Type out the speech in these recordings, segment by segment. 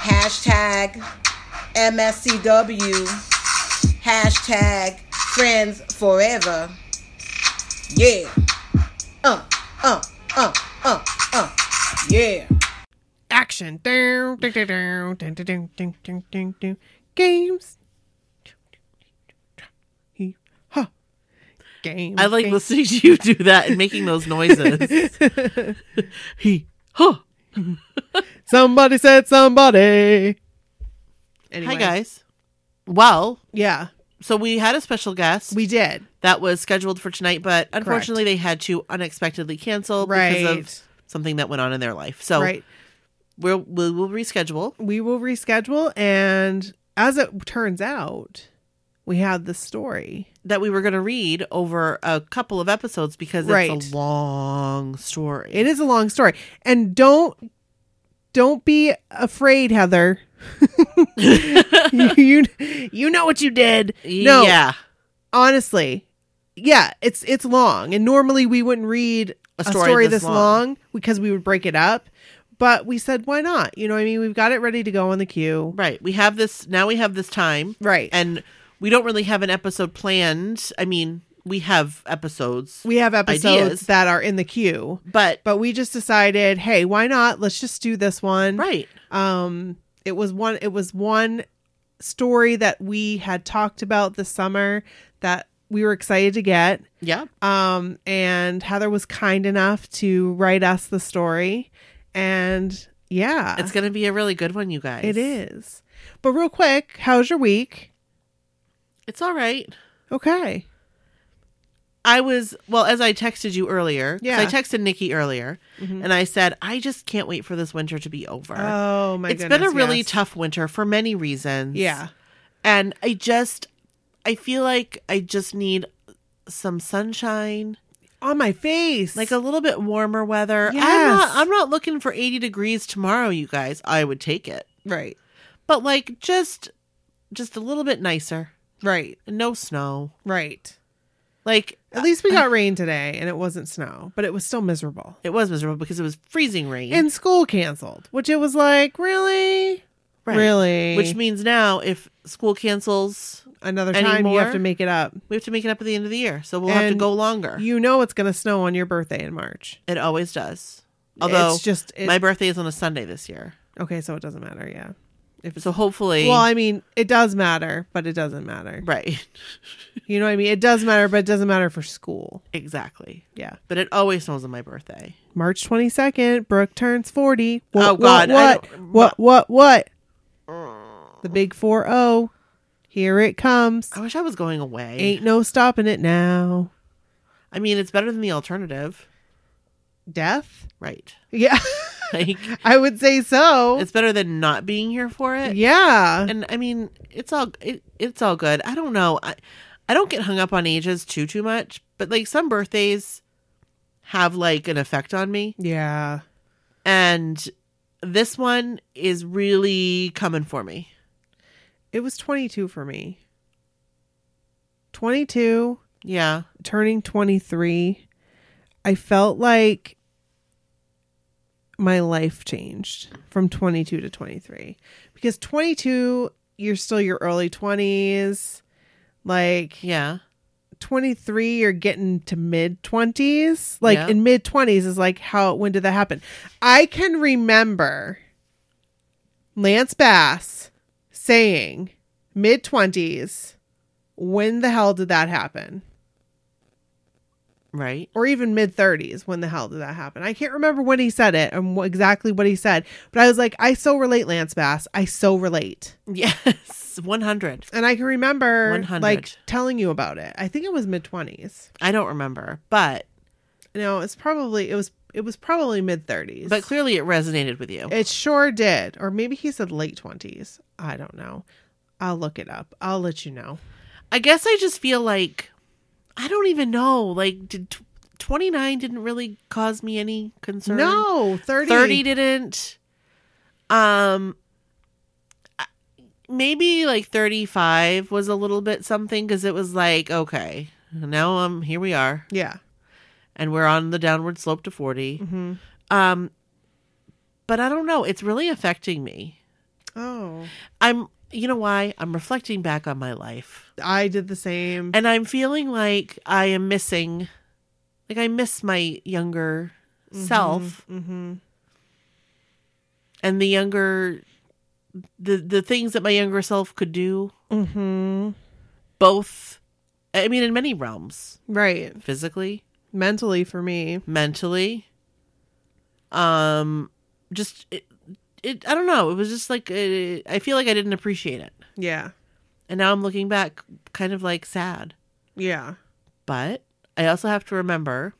Hashtag MSCW. Hashtag friends forever. Yeah. Uh, uh, uh, uh, uh. Yeah. Action. Down, down, down, down, down, down, down, down, down, down. Games. He, huh. Games. I like games. listening to you do that and making those noises. he, huh. Somebody said somebody. Anyway. Hi, guys. Well, Yeah, so we had a special guest we did. that was scheduled for tonight, but unfortunately they had to unexpectedly cancel because Right. of something that went on in their life. So right. we'll, we will reschedule. We will reschedule. And as it turns out, we had the story. that we were going to read over a couple of episodes because Right. it's a long story. It is a long story. And don't don't be afraid, Heather. you you know what you did. No, Yeah. honestly. Yeah, it's it's long. And normally we wouldn't read a story, this, long. because we would break it up. But we said, why not? You know what I mean? We've got it ready to go on the queue. Right. We have this now we have this time. Right. And we don't really have an episode planned. I mean, we have episodes, we have episodes Ideas. that are in the queue. but But we just decided, hey, why not? Let's just do this one. right. Um it was one it was one story that we had talked about this summer that we were excited to get. Yeah. Um and Heather was kind enough to write us the story and yeah. It's going to be a really good one, you guys. it is. But real quick, how's your week? It's all right. Okay. I was well as I texted you earlier. Yeah. I texted Nikki earlier, Mhm. and I said I just can't wait for this winter to be over. Oh my It's goodness. been a really yes. tough winter for many reasons. Yeah. and I just I feel like I just need some sunshine, On my face. like a little bit warmer weather. I'm not I'm not looking for 80 degrees tomorrow, you guys. I would take it. right. But like just just a little bit nicer. Right. No snow. Right. Like At least we got rain today and it wasn't snow, but it was still miserable. it was miserable because it was freezing rain. And school canceled, which it was like, really? Right. Really? Which means now if school cancels, another time you have to make it up. we have to make it up at the end of the year. So we'll have to go longer. You know it's going to snow on your birthday in March. it always does. Although it's just it, my birthday is on a Sunday this year. okay, so it doesn't matter. Yeah. If So hopefully well, I mean, it does matter, but it doesn't matter. Right. You know what I mean? It does matter, but it doesn't matter for school. exactly. Yeah. But it always snows on my birthday. March twenty second, Brooke turns forty. What, Oh, God, I What? don't- What? What? What? The big four zero. Here it comes. I wish I was going away. Ain't no stopping it now. I mean, it's better than the alternative. Death? Right. Yeah. Like I would say so. it's better than not being here for it. yeah. And I mean, it's all it, it's all good. I don't know. I I don't get hung up on ages too too much, but like some birthdays have like an effect on me. yeah. And this one is really coming for me. It was 22 for me. 22, Yeah. turning 23. I felt like my life changed from 22 to 23 because 22 you're still your early 20s like Yeah. 23 you're getting to mid 20s like Yeah. in mid 20s is like how when did that happen? I can remember lance bass saying mid 20s when the hell did that happen Right. or even mid 30s when the hell did that happen i can't remember when he said it and wh- exactly what he said but i was like i so relate lance bass i so relate Yes. 100. and i can remember 100. like telling you about it i think it was mid 20s I don't remember, but no it's probably it was it was probably mid 30s but clearly it resonated with you. it sure did or maybe he said late 20s I don't know. I'll look it up. I'll let you know. I guess I just feel like I don't even know. Like, did tw- 29 didn't really cause me any concern? No, 30. 30 didn't. Um, maybe like 35 was a little bit something because it was like, okay, now um, here we are, Yeah. and we're on the downward slope to 40. hmm Um, but I don't know. It's really affecting me. Oh. I'm, you know why? I'm reflecting back on my life. I did the same. and I'm feeling like I am missing, like I miss my younger self hmm and the younger, the the things that my younger self could do. hmm Both, I mean, in many realms, Right. physically, Mentally for me. mentally, um, just it. it I don't know. It was just like uh, I feel like I didn't appreciate it, Yeah. And now I'm looking back, kind of like sad. Yeah. But I also have to remember,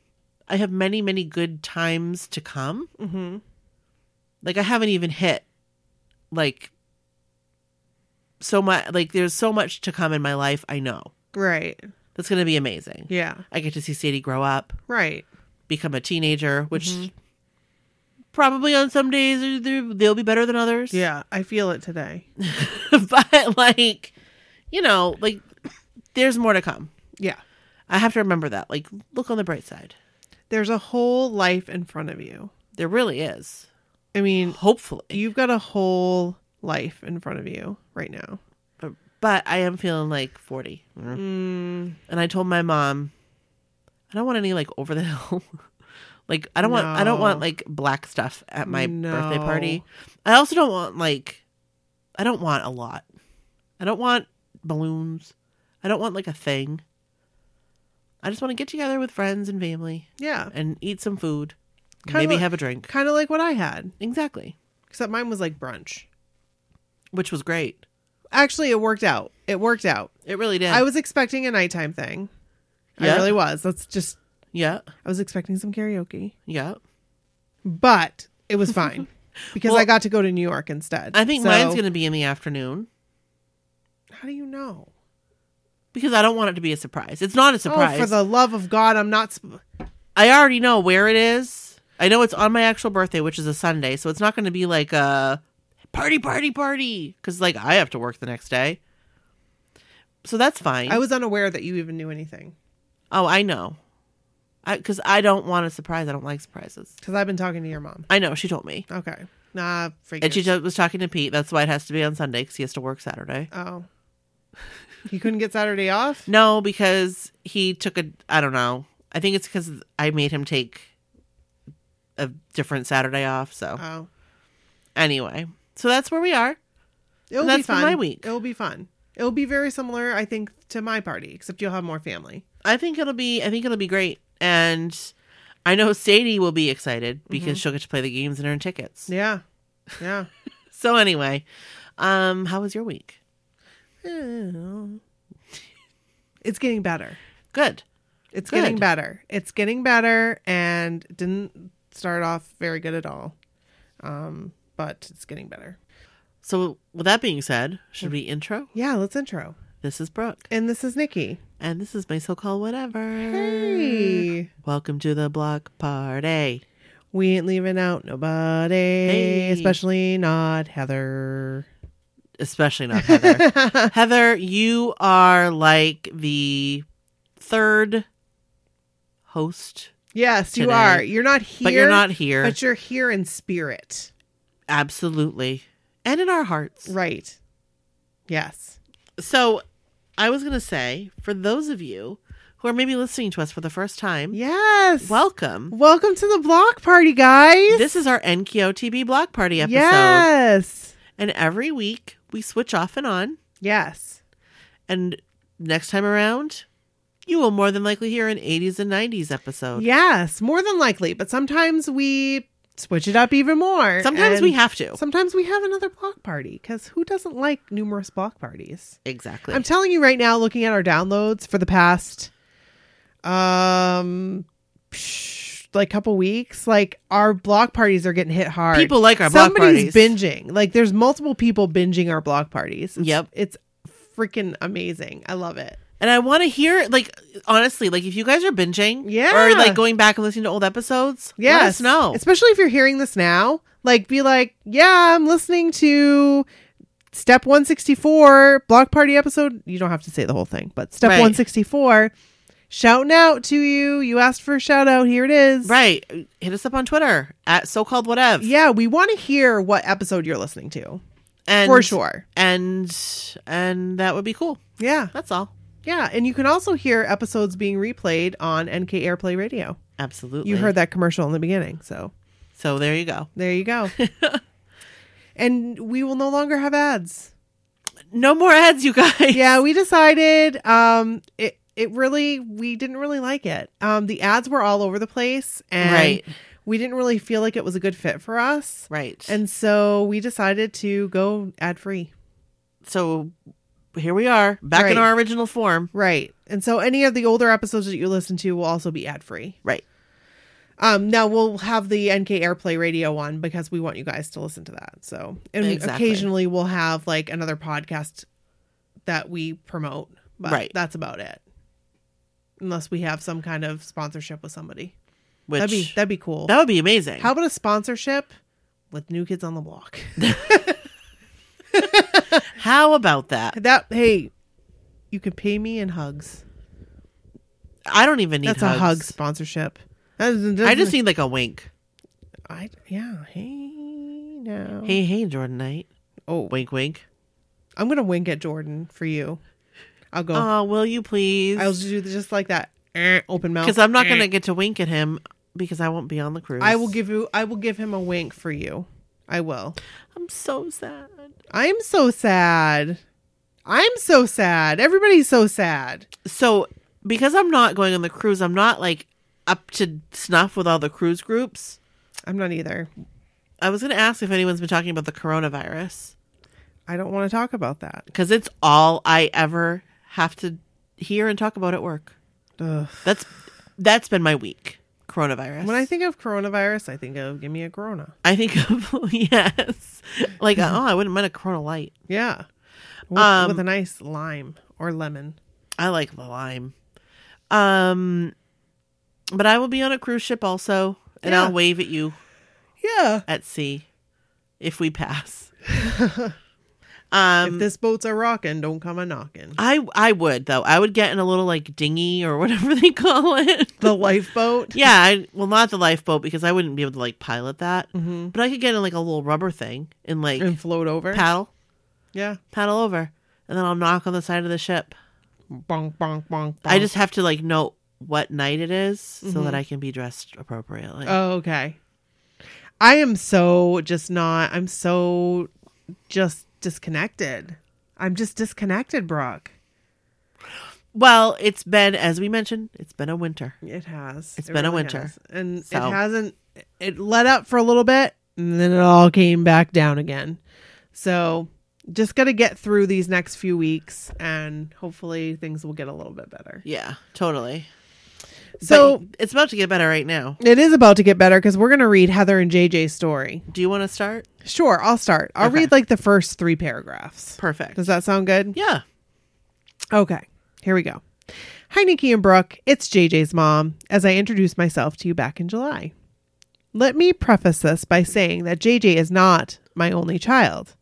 I have many, many good times to come. hmm like I haven't even hit like so much like there's so much to come in my life I know. Right. That's going to be amazing. Yeah. I get to see Sadie grow up, Right. become a teenager, which probably on some days they'll be better than others. Yeah. I feel it today. but like you know, like there's more to come. Yeah. I have to remember that. Like look on the bright side. There's a whole life in front of you. There really is. I mean, Hopefully. you've got a whole life in front of you right now. But, but I am feeling like 40. Mm, and I told my mom, I don't want any like over the hill. like I don't want I don't want like black stuff at my birthday party. I also don't want like I don't want a lot. I don't want balloons. I don't want like a thing. I just want to get together with friends and family yeah. and eat some food. Kinda maybe like- have a drink. Kind of like what I had, Exactly. except mine was like brunch. Which was great. Actually, it worked out. It worked out. It really did. I was expecting a nighttime thing. Yeah. I really was. That's just, yeah. I was expecting some karaoke, Yeah. but it was fine because Well, I got to go to New York instead. I think mine's going to be in the afternoon How do you know? because I don't want it to be a surprise. It's not a surprise. Oh, for the love of God, I'm not. Sp- I already know where it is. I know it's on my actual birthday, which is a Sunday, so it's not going to be like a party, party, party, because like I have to work the next day. So that's fine. I was unaware that you even knew anything oh, I know. Because I don't want a surprise. I don't like surprises. because I've been talking to your mom. I know she told me, Okay. Nah, freaking. and she just was talking to Pete. That's why it has to be on Sunday because he has to work Saturday. oh. He couldn't get Saturday off? No, because he took a. I don't know. I think it's because I made him take a different Saturday off. So Oh. anyway, so that's where we are. It'll That's be fun. my week. It'll be fun. It'll be very similar, I think, to my party, except you'll have more family. I think it'll be I think it'll be great. And I know Sadie will be excited because she'll get to play the games and earn tickets. Yeah. Yeah. So anyway, um how was your week? it's getting better. Good. It's Good. getting better. It's getting better and didn't start off very good at all. Um, but it's getting better. So with that being said, should we intro? Yeah, let's intro. This is Brooke. And this is Nikki. And this is my so called whatever. Hey. Welcome to the block party. We ain't leaving out nobody, Hey. especially not Heather. Especially not Heather. Heather, you are like the third host, Yes, you are. You're not here. but you're not here. But you're here in spirit. Absolutely. And in our hearts. Right. Yes. So I was going to say, for those of you who are maybe listening to us for the first time, Yes. welcome. welcome to the block party, guys. This is our NKOTB block party episode. Yes. And every week we switch off and on. Yes. And next time around, you will more than likely hear an 80s and 90s episode. Yes, more than likely. But sometimes we switch it up even more. Sometimes we have to. Sometimes we have another block party because who doesn't like numerous block parties? Exactly. I'm telling you right now, looking at our downloads for the past um psh, like couple weeks, like our block parties are getting hit hard. People like our block Somebody's parties. binging. Like there's multiple people binging our block parties. It's, Yep. It's freaking amazing. I love it. And I want to hear, like, honestly, like if you guys are binging, Yeah. or like going back and listening to old episodes, Yes. let us know. Especially if you're hearing this now. Like be like, yeah, I'm listening to step 164 block party episode. You don't have to say the whole thing, but step Right. 164 shouting out to you. You asked for a shout out. Here it is. Right. Hit us up on Twitter at so called whatever. Yeah, we want to hear what episode you're listening to. and, for sure. And and that would be cool. Yeah. That's all. Yeah, and you can also hear episodes being replayed on NK Airplay Radio. Absolutely. You heard that commercial in the beginning, so So there you go. there you go. and we will no longer have ads. No more ads, you guys. Yeah, we decided um it it really we didn't really like it. Um the ads were all over the place and Right. we didn't really feel like it was a good fit for us. Right. And so we decided to go ad free. so here we are, back Right. in our original form. Right. And so any of the older episodes that you listen to will also be ad free. Right. Um, now we'll have the NK AirPlay radio on because we want you guys to listen to that. So, and Exactly. occasionally we'll have like another podcast that we promote, but Right. that's about it. Unless we have some kind of sponsorship with somebody, Which that'd be that'd be cool. that would be amazing. How about a sponsorship with New Kids on the Block? How about that? that hey, you can pay me in hugs. I don't even need That's hugs. a hug sponsorship. I just need like a wink. I yeah. Hey now. Hey, hey, Jordan Knight. Oh, Wink, wink. I'm gonna wink at Jordan for you. I'll go. Oh, will you please? I'll just do just like that. Eh, open mouth. Because I'm not Eh. gonna get to wink at him because I won't be on the cruise. I will give you. I will give him a wink for you. I will. I'm so sad. I'm so sad. I'm so sad. Everybody's so sad. So because I'm not going on the cruise, I'm not like up to snuff with all the cruise groups. I'm not either. I was gonna ask if anyone's been talking about the coronavirus I don't want to talk about that. because it's all I ever have to hear and talk about at work. Ugh. That's that's been my week. Coronavirus. When I think of coronavirus, I think of give me a corona. I think of yes, like oh, I wouldn't mind a Corona Light. Yeah. With, Um, with a nice lime or lemon. I like the lime. Um, but I will be on a cruise ship also, and Yeah. I'll wave at you Yeah. at sea if we pass. if um, this boat's a rocking, don't come a knocking. I I would though. I would get in a little like dinghy or whatever they call it. The lifeboat. yeah, I well not the lifeboat because I wouldn't be able to like pilot that. Mm-hmm. But I could get in like a little rubber thing and like And float over. paddle yeah. paddle over, and then I'll knock on the side of the ship. Bonk, bonk, bonk, bonk. I just have to like know what night it is so that I can be dressed appropriately. Oh, okay. I am so just not. I'm so just disconnected. I'm just disconnected, Brock. well, it's been as we mentioned, it's been a winter. It has. It's It been a winter. has. and So- it hasn't. It let up for a little bit, and then it all came back down again. So just got to get through these next few weeks, and hopefully things will get a little bit better. Yeah, totally. So But it's about to get better right now. it is about to get better because we're going to read Heather and JJ's story. Do you want to start? Sure, I'll start. I'll Okay. read like the first three paragraphs. Perfect. Does that sound good? yeah. Okay, here we go. Hi, Nikki and Brooke. It's JJ's mom, as I introduced myself to you back in July. Let me preface this by saying that JJ is not my only child.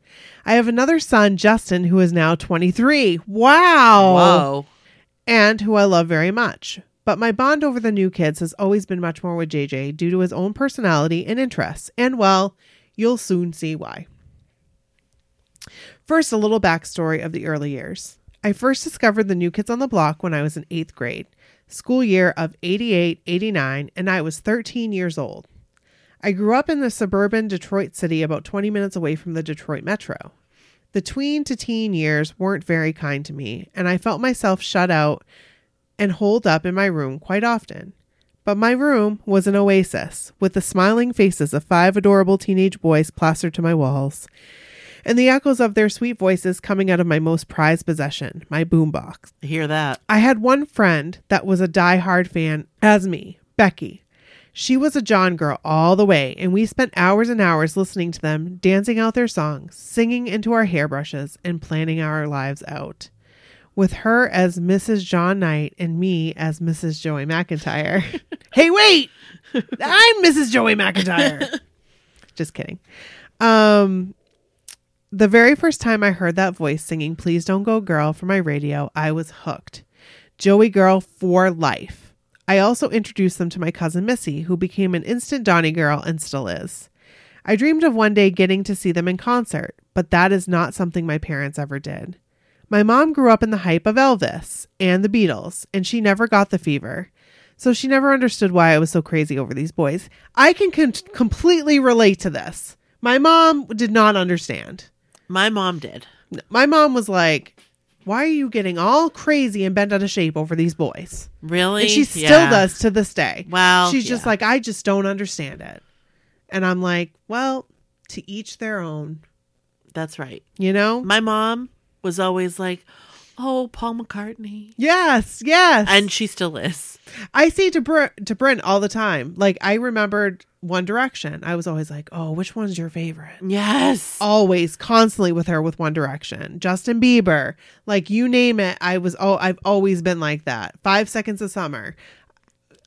I have another son, Justin, who is now 23. Wow. Whoa. And who I love very much. But my bond over the new kids has always been much more with JJ due to his own personality and interests. And well, you'll soon see why. First, a little backstory of the early years. I first discovered the New Kids on the Block when I was in eighth grade, school year of 88 89, and I was 13 years old. I grew up in the suburban Detroit city about 20 minutes away from the Detroit metro. The tween to teen years weren't very kind to me, and I felt myself shut out and holed up in my room quite often. But my room was an oasis, with the smiling faces of five adorable teenage boys plastered to my walls, and the echoes of their sweet voices coming out of my most prized possession, my boombox. I hear that. I had one friend that was a die-hard fan as me, Becky, She was a Jon girl all the way, and we spent hours and hours listening to them, dancing out their songs, singing into our hairbrushes, and planning our lives out. With her as Mrs. Jon Knight and me as Mrs. Joey McIntyre. hey, wait! I'm Mrs. Joey McIntyre. Just kidding. Um, the very first time I heard that voice singing Please Don't Go Girl for my radio, I was hooked. Joey Girl for life. I also introduced them to my cousin Missy, who became an instant Donnie girl and still is. I dreamed of one day getting to see them in concert, but that is not something my parents ever did. My mom grew up in the hype of Elvis and the Beatles, and she never got the fever. So she never understood why I was so crazy over these boys. I can con- completely relate to this. My mom did not understand. My mom did. My mom was like, Why are you getting all crazy and bent out of shape over these boys? Really? And she still Yeah. does to this day. Well, She's just yeah. like, I just don't understand it. And I'm like, Well, to each their own, That's right. you know? My mom was always like, "Oh, Paul McCartney," Yes, yes. and she still is. I say to Br- to Brent all the time. Like I remembered One Direction. I was always like, "Oh, which one's your favorite?" Yes. Always, constantly with her with One Direction. Justin Bieber, like you name it. I was oh, I've always been like that. Five Seconds of Summer.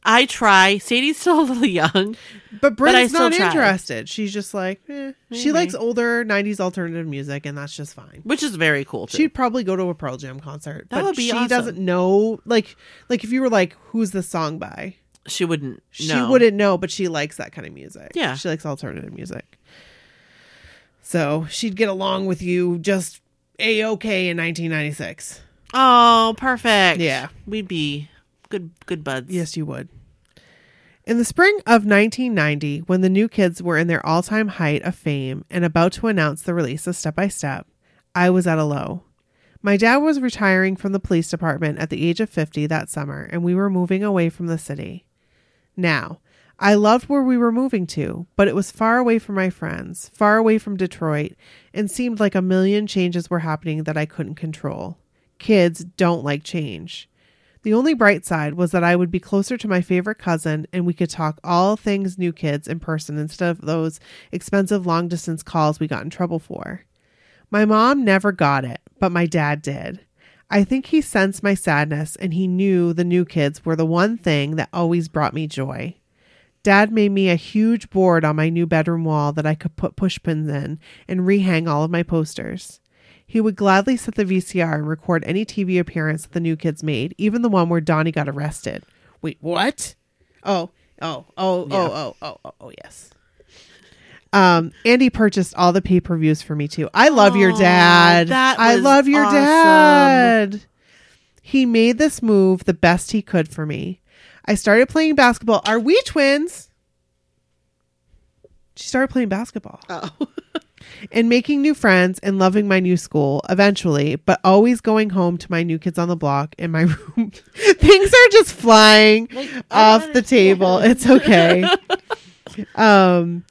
I try. Sadie's still a little young. But Brent's still not try. interested. She's just like, eh. she likes older '90s alternative music, and that's just fine. Which is very cool too. She'd probably go to a Pearl Jam concert, That but would be she awesome. doesn't know. Like, like if you were like, "Who's the song by?" she wouldn't. She know. wouldn't know, but she likes that kind of music. Yeah. She likes alternative music. So she'd get along with you just a okay in 1996. Oh, perfect. Yeah. we'd be good. Good buds. Yes, you would. In the spring of 1990, when the new kids were in their all time height of fame and about to announce the release of Step by Step, I was at a low. My dad was retiring from the police department at the age of 50 that summer, and we were moving away from the city. Now, I loved where we were moving to, but it was far away from my friends, far away from Detroit, and seemed like a million changes were happening that I couldn't control. Kids don't like change. The only bright side was that I would be closer to my favorite cousin and we could talk all things new kids in person instead of those expensive long distance calls we got in trouble for. My mom never got it, but my dad did. I think he sensed my sadness and he knew the new kids were the one thing that always brought me joy. Dad made me a huge board on my new bedroom wall that I could put pushpins in and rehang all of my posters. He would gladly set the VCR and record any TV appearance that the new kids made, even the one where Donnie got arrested. Wait, what? Oh, oh, oh, Yeah. oh, oh, oh, oh, oh, yes. Um, Andy purchased all the pay per views for me too. I love your dad. that I love your awesome. dad. He made this move the best he could for me. I started playing basketball. Are we twins? She started playing basketball Oh. and making new friends and loving my new school eventually, but always going home to my new kids on the block in my room. Things are just flying off the table. It's okay. um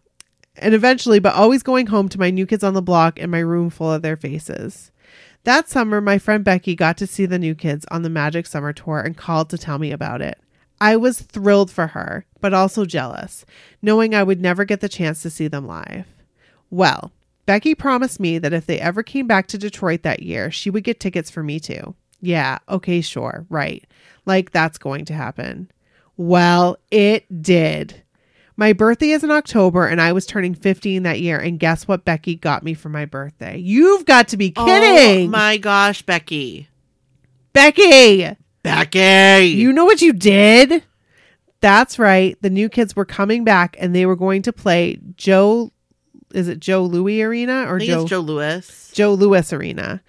and eventually, but always going home to my new kids on the block in my room full of their faces. That summer, my friend Becky got to see the new kids on the Magic Summer Tour and called to tell me about it. I was thrilled for her, but also jealous, knowing I would never get the chance to see them live. Well, Becky promised me that if they ever came back to Detroit that year, she would get tickets for me too. Yeah, okay, sure, right. Like that's going to happen. Well, it did. My birthday is in October and I was turning 15 that year. And guess what Becky got me for my birthday? You've got to be oh kidding. Oh my gosh, Becky. Becky, Becky. you know what you did? That's right. The new kids were coming back and they were going to play Joe. Is it Joe Louis Arena or Joe? it's Joe Louis. Joe Louis Arena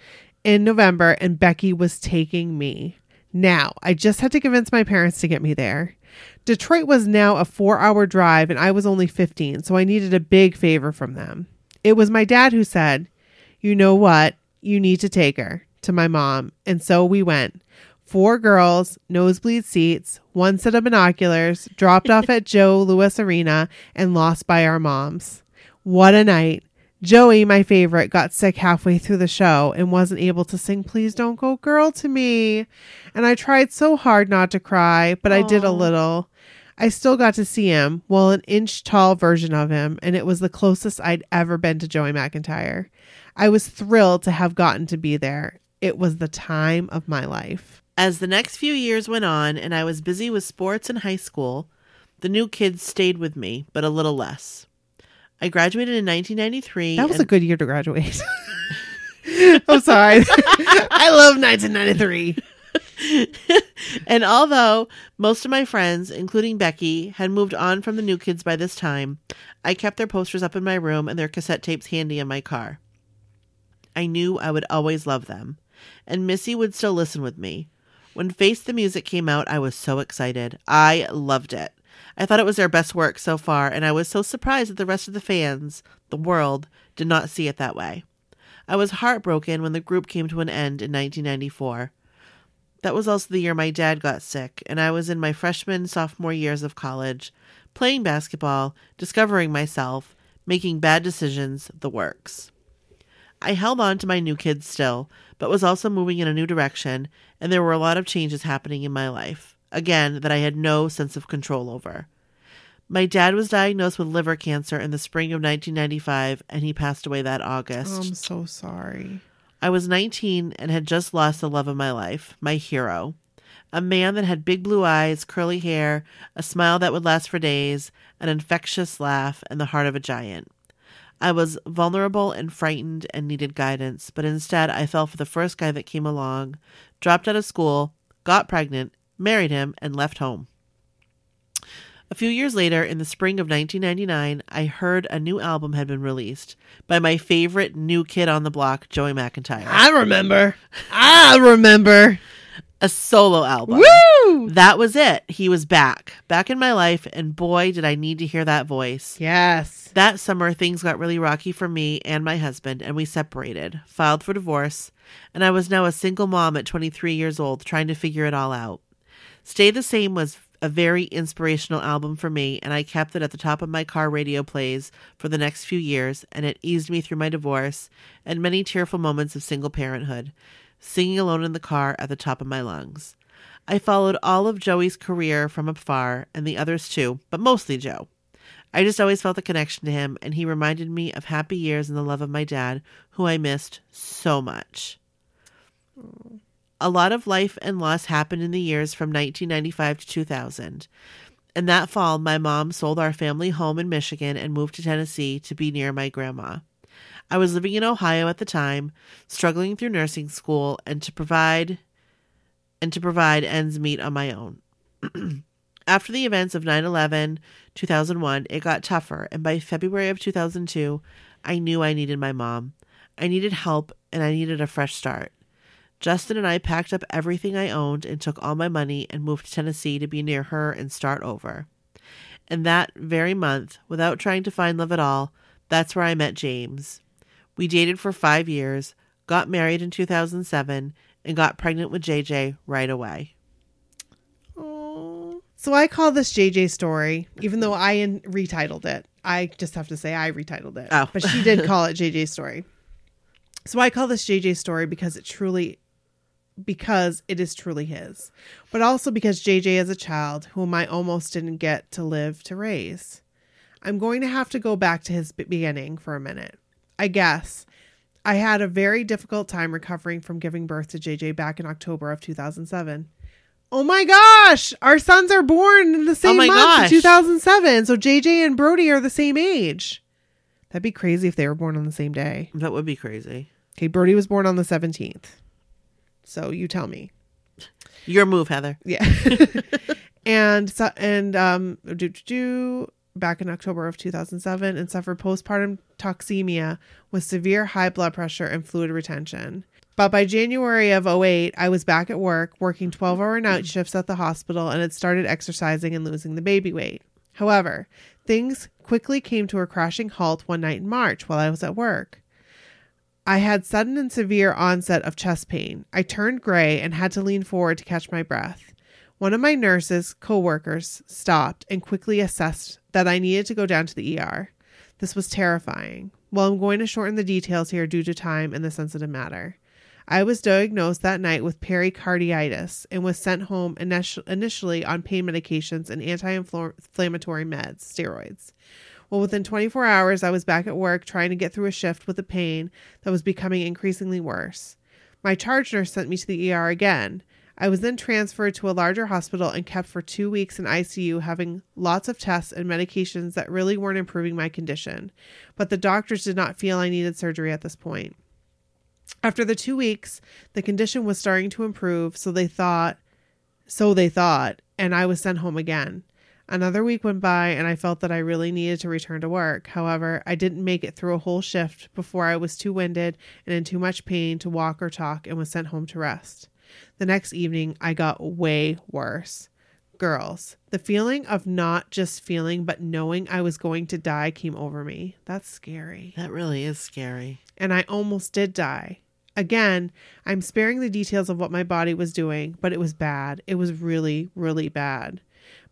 in November, and Becky was taking me. Now, I just had to convince my parents to get me there. Detroit was now a four hour drive, and I was only 15, so I needed a big favor from them. It was my dad who said, You know what? You need to take her to my mom. And so we went. Four girls, nosebleed seats, one set of binoculars, dropped off at Joe Louis Arena, and lost by our moms. What a night. Joey, my favorite, got sick halfway through the show and wasn't able to sing Please Don't Go Girl to me. And I tried so hard not to cry, but I did a little. I still got to see him, well, an inch tall version of him, and it was the closest I'd ever been to Joey McIntyre. I was thrilled to have gotten to be there. It was the time of my life. As the next few years went on and I was busy with sports and high school, the new kids stayed with me, but a little less. I graduated in 1993. That was and- a good year to graduate. I'm sorry. I love 1993. and although most of my friends, including Becky, had moved on from the new kids by this time, I kept their posters up in my room and their cassette tapes handy in my car. I knew I would always love them, and Missy would still listen with me. When Face the Music came out, I was so excited. I loved it. I thought it was their best work so far, and I was so surprised that the rest of the fans, the world, did not see it that way. I was heartbroken when the group came to an end in 1994. That was also the year my dad got sick, and I was in my freshman, sophomore years of college, playing basketball, discovering myself, making bad decisions, the works. I held on to my new kids still, but was also moving in a new direction, and there were a lot of changes happening in my life, again, that I had no sense of control over. My dad was diagnosed with liver cancer in the spring of 1995, and he passed away that August. Oh, I'm so sorry. I was 19 and had just lost the love of my life, my hero. A man that had big blue eyes, curly hair, a smile that would last for days, an infectious laugh, and the heart of a giant. I was vulnerable and frightened and needed guidance, but instead I fell for the first guy that came along, dropped out of school, got pregnant, married him, and left home. A few years later, in the spring of 1999, I heard a new album had been released by my favorite new kid on the block, Joey McIntyre. I remember. I remember. A solo album. Woo! That was it. He was back, back in my life, and boy, did I need to hear that voice. Yes. That summer, things got really rocky for me and my husband, and we separated, filed for divorce, and I was now a single mom at 23 years old trying to figure it all out. Stay the Same was a very inspirational album for me, and I kept it at the top of my car radio plays for the next few years, and it eased me through my divorce and many tearful moments of single parenthood, singing alone in the car at the top of my lungs. I followed all of Joey's career from afar, and the others too, but mostly Joe. I just always felt a connection to him, and he reminded me of happy years and the love of my dad, who I missed so much. A lot of life and loss happened in the years from 1995 to 2000. And that fall, my mom sold our family home in Michigan and moved to Tennessee to be near my grandma. I was living in Ohio at the time, struggling through nursing school and to provide and to provide ends meet on my own. After the events of 9/11, 2001, it got tougher, and by February of 2002, I knew I needed my mom. I needed help and I needed a fresh start. Justin and I packed up everything I owned and took all my money and moved to Tennessee to be near her and start over. And that very month, without trying to find love at all, that's where I met James. We dated for five years, got married in 2007, and got pregnant with JJ right away. So I call this JJ story, even though I in- retitled it. I just have to say I retitled it. Oh. But she did call it JJ story. So I call this JJ story because it truly because it is truly his. But also because JJ is a child whom I almost didn't get to live to raise. I'm going to have to go back to his beginning for a minute. I guess I had a very difficult time recovering from giving birth to JJ back in October of 2007. Oh my gosh, our sons are born in the oh same my month gosh. 2007. So JJ and Brody are the same age. That'd be crazy if they were born on the same day. That would be crazy. Okay, Brody was born on the 17th. So you tell me. Your move, Heather. Yeah. and so, and um do do back in October of 2007 and suffered postpartum toxemia with severe high blood pressure and fluid retention. But by January of 08, I was back at work, working 12 hour night shifts at the hospital, and had started exercising and losing the baby weight. However, things quickly came to a crashing halt one night in March while I was at work. I had sudden and severe onset of chest pain. I turned gray and had to lean forward to catch my breath. One of my nurses, co-workers, stopped and quickly assessed that I needed to go down to the ER. This was terrifying. Well, I'm going to shorten the details here due to time and the sensitive matter. I was diagnosed that night with pericarditis and was sent home initially on pain medications and anti inflammatory meds, steroids. Well, within 24 hours, I was back at work trying to get through a shift with the pain that was becoming increasingly worse. My charge nurse sent me to the ER again. I was then transferred to a larger hospital and kept for two weeks in ICU, having lots of tests and medications that really weren't improving my condition. But the doctors did not feel I needed surgery at this point. After the two weeks, the condition was starting to improve, so they thought, so they thought, and I was sent home again. Another week went by, and I felt that I really needed to return to work. However, I didn't make it through a whole shift before I was too winded and in too much pain to walk or talk and was sent home to rest. The next evening, I got way worse. Girls, the feeling of not just feeling, but knowing I was going to die came over me. That's scary. That really is scary. And I almost did die. Again, I'm sparing the details of what my body was doing, but it was bad. It was really, really bad.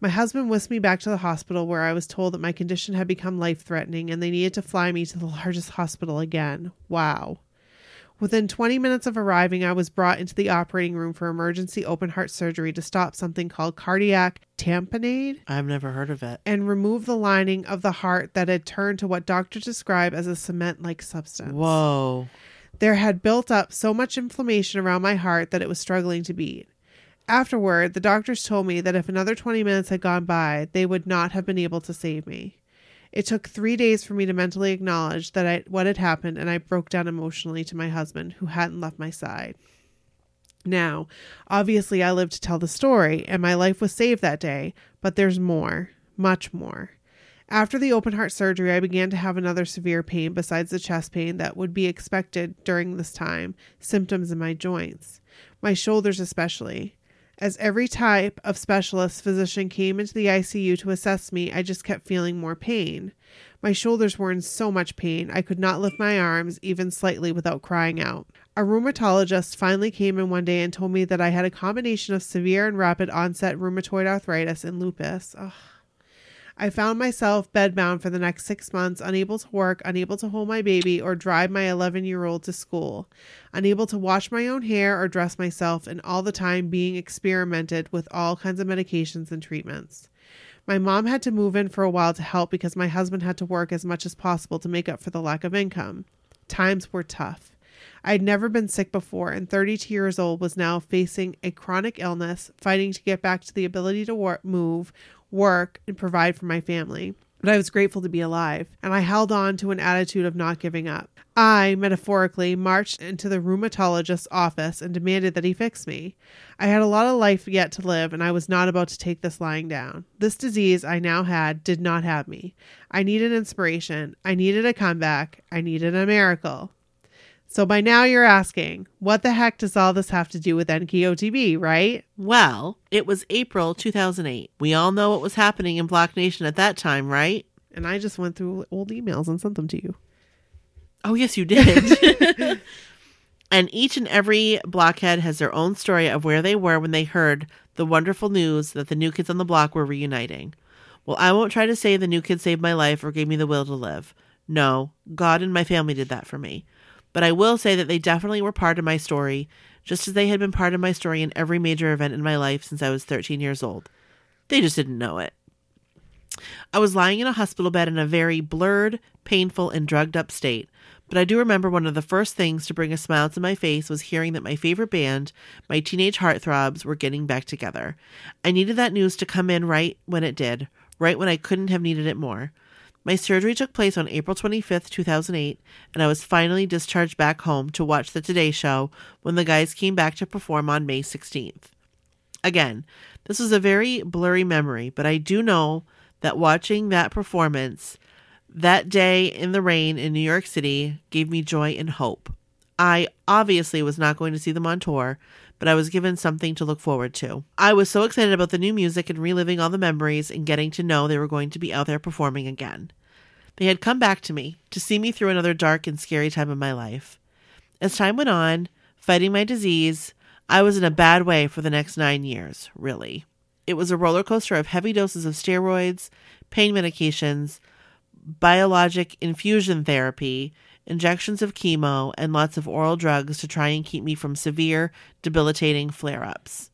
My husband whisked me back to the hospital where I was told that my condition had become life threatening and they needed to fly me to the largest hospital again. Wow. Within 20 minutes of arriving, I was brought into the operating room for emergency open heart surgery to stop something called cardiac tamponade I've never heard of it. and remove the lining of the heart that had turned to what doctors describe as a cement like substance. Whoa. There had built up so much inflammation around my heart that it was struggling to beat. Afterward, the doctors told me that if another 20 minutes had gone by, they would not have been able to save me. It took three days for me to mentally acknowledge that I, what had happened, and I broke down emotionally to my husband, who hadn't left my side. Now, obviously, I lived to tell the story, and my life was saved that day, but there's more, much more. After the open heart surgery, I began to have another severe pain besides the chest pain that would be expected during this time, symptoms in my joints, my shoulders especially. As every type of specialist physician came into the ICU to assess me, I just kept feeling more pain. My shoulders were in so much pain, I could not lift my arms even slightly without crying out. A rheumatologist finally came in one day and told me that I had a combination of severe and rapid onset rheumatoid arthritis and lupus. Ugh. I found myself bedbound for the next six months, unable to work, unable to hold my baby or drive my 11 year old to school, unable to wash my own hair or dress myself, and all the time being experimented with all kinds of medications and treatments. My mom had to move in for a while to help because my husband had to work as much as possible to make up for the lack of income. Times were tough. I had never been sick before, and 32 years old was now facing a chronic illness, fighting to get back to the ability to wor- move, work, and provide for my family. But I was grateful to be alive, and I held on to an attitude of not giving up. I, metaphorically, marched into the rheumatologist's office and demanded that he fix me. I had a lot of life yet to live, and I was not about to take this lying down. This disease I now had did not have me. I needed inspiration. I needed a comeback. I needed a miracle. So by now you're asking, what the heck does all this have to do with NKOTB, right? Well, it was April 2008. We all know what was happening in Block Nation at that time, right? And I just went through old emails and sent them to you. Oh, yes, you did. and each and every blockhead has their own story of where they were when they heard the wonderful news that the new kids on the block were reuniting. Well, I won't try to say the new kids saved my life or gave me the will to live. No, God and my family did that for me. But I will say that they definitely were part of my story, just as they had been part of my story in every major event in my life since I was 13 years old. They just didn't know it. I was lying in a hospital bed in a very blurred, painful, and drugged up state, but I do remember one of the first things to bring a smile to my face was hearing that my favorite band, my teenage heartthrobs, were getting back together. I needed that news to come in right when it did, right when I couldn't have needed it more. My surgery took place on April 25th, 2008, and I was finally discharged back home to watch the Today Show when the guys came back to perform on May 16th. Again, this was a very blurry memory, but I do know that watching that performance that day in the rain in New York City gave me joy and hope. I obviously was not going to see them on tour, but I was given something to look forward to. I was so excited about the new music and reliving all the memories and getting to know they were going to be out there performing again. They had come back to me to see me through another dark and scary time of my life. As time went on, fighting my disease, I was in a bad way for the next nine years, really. It was a roller coaster of heavy doses of steroids, pain medications, biologic infusion therapy, injections of chemo, and lots of oral drugs to try and keep me from severe, debilitating flare ups.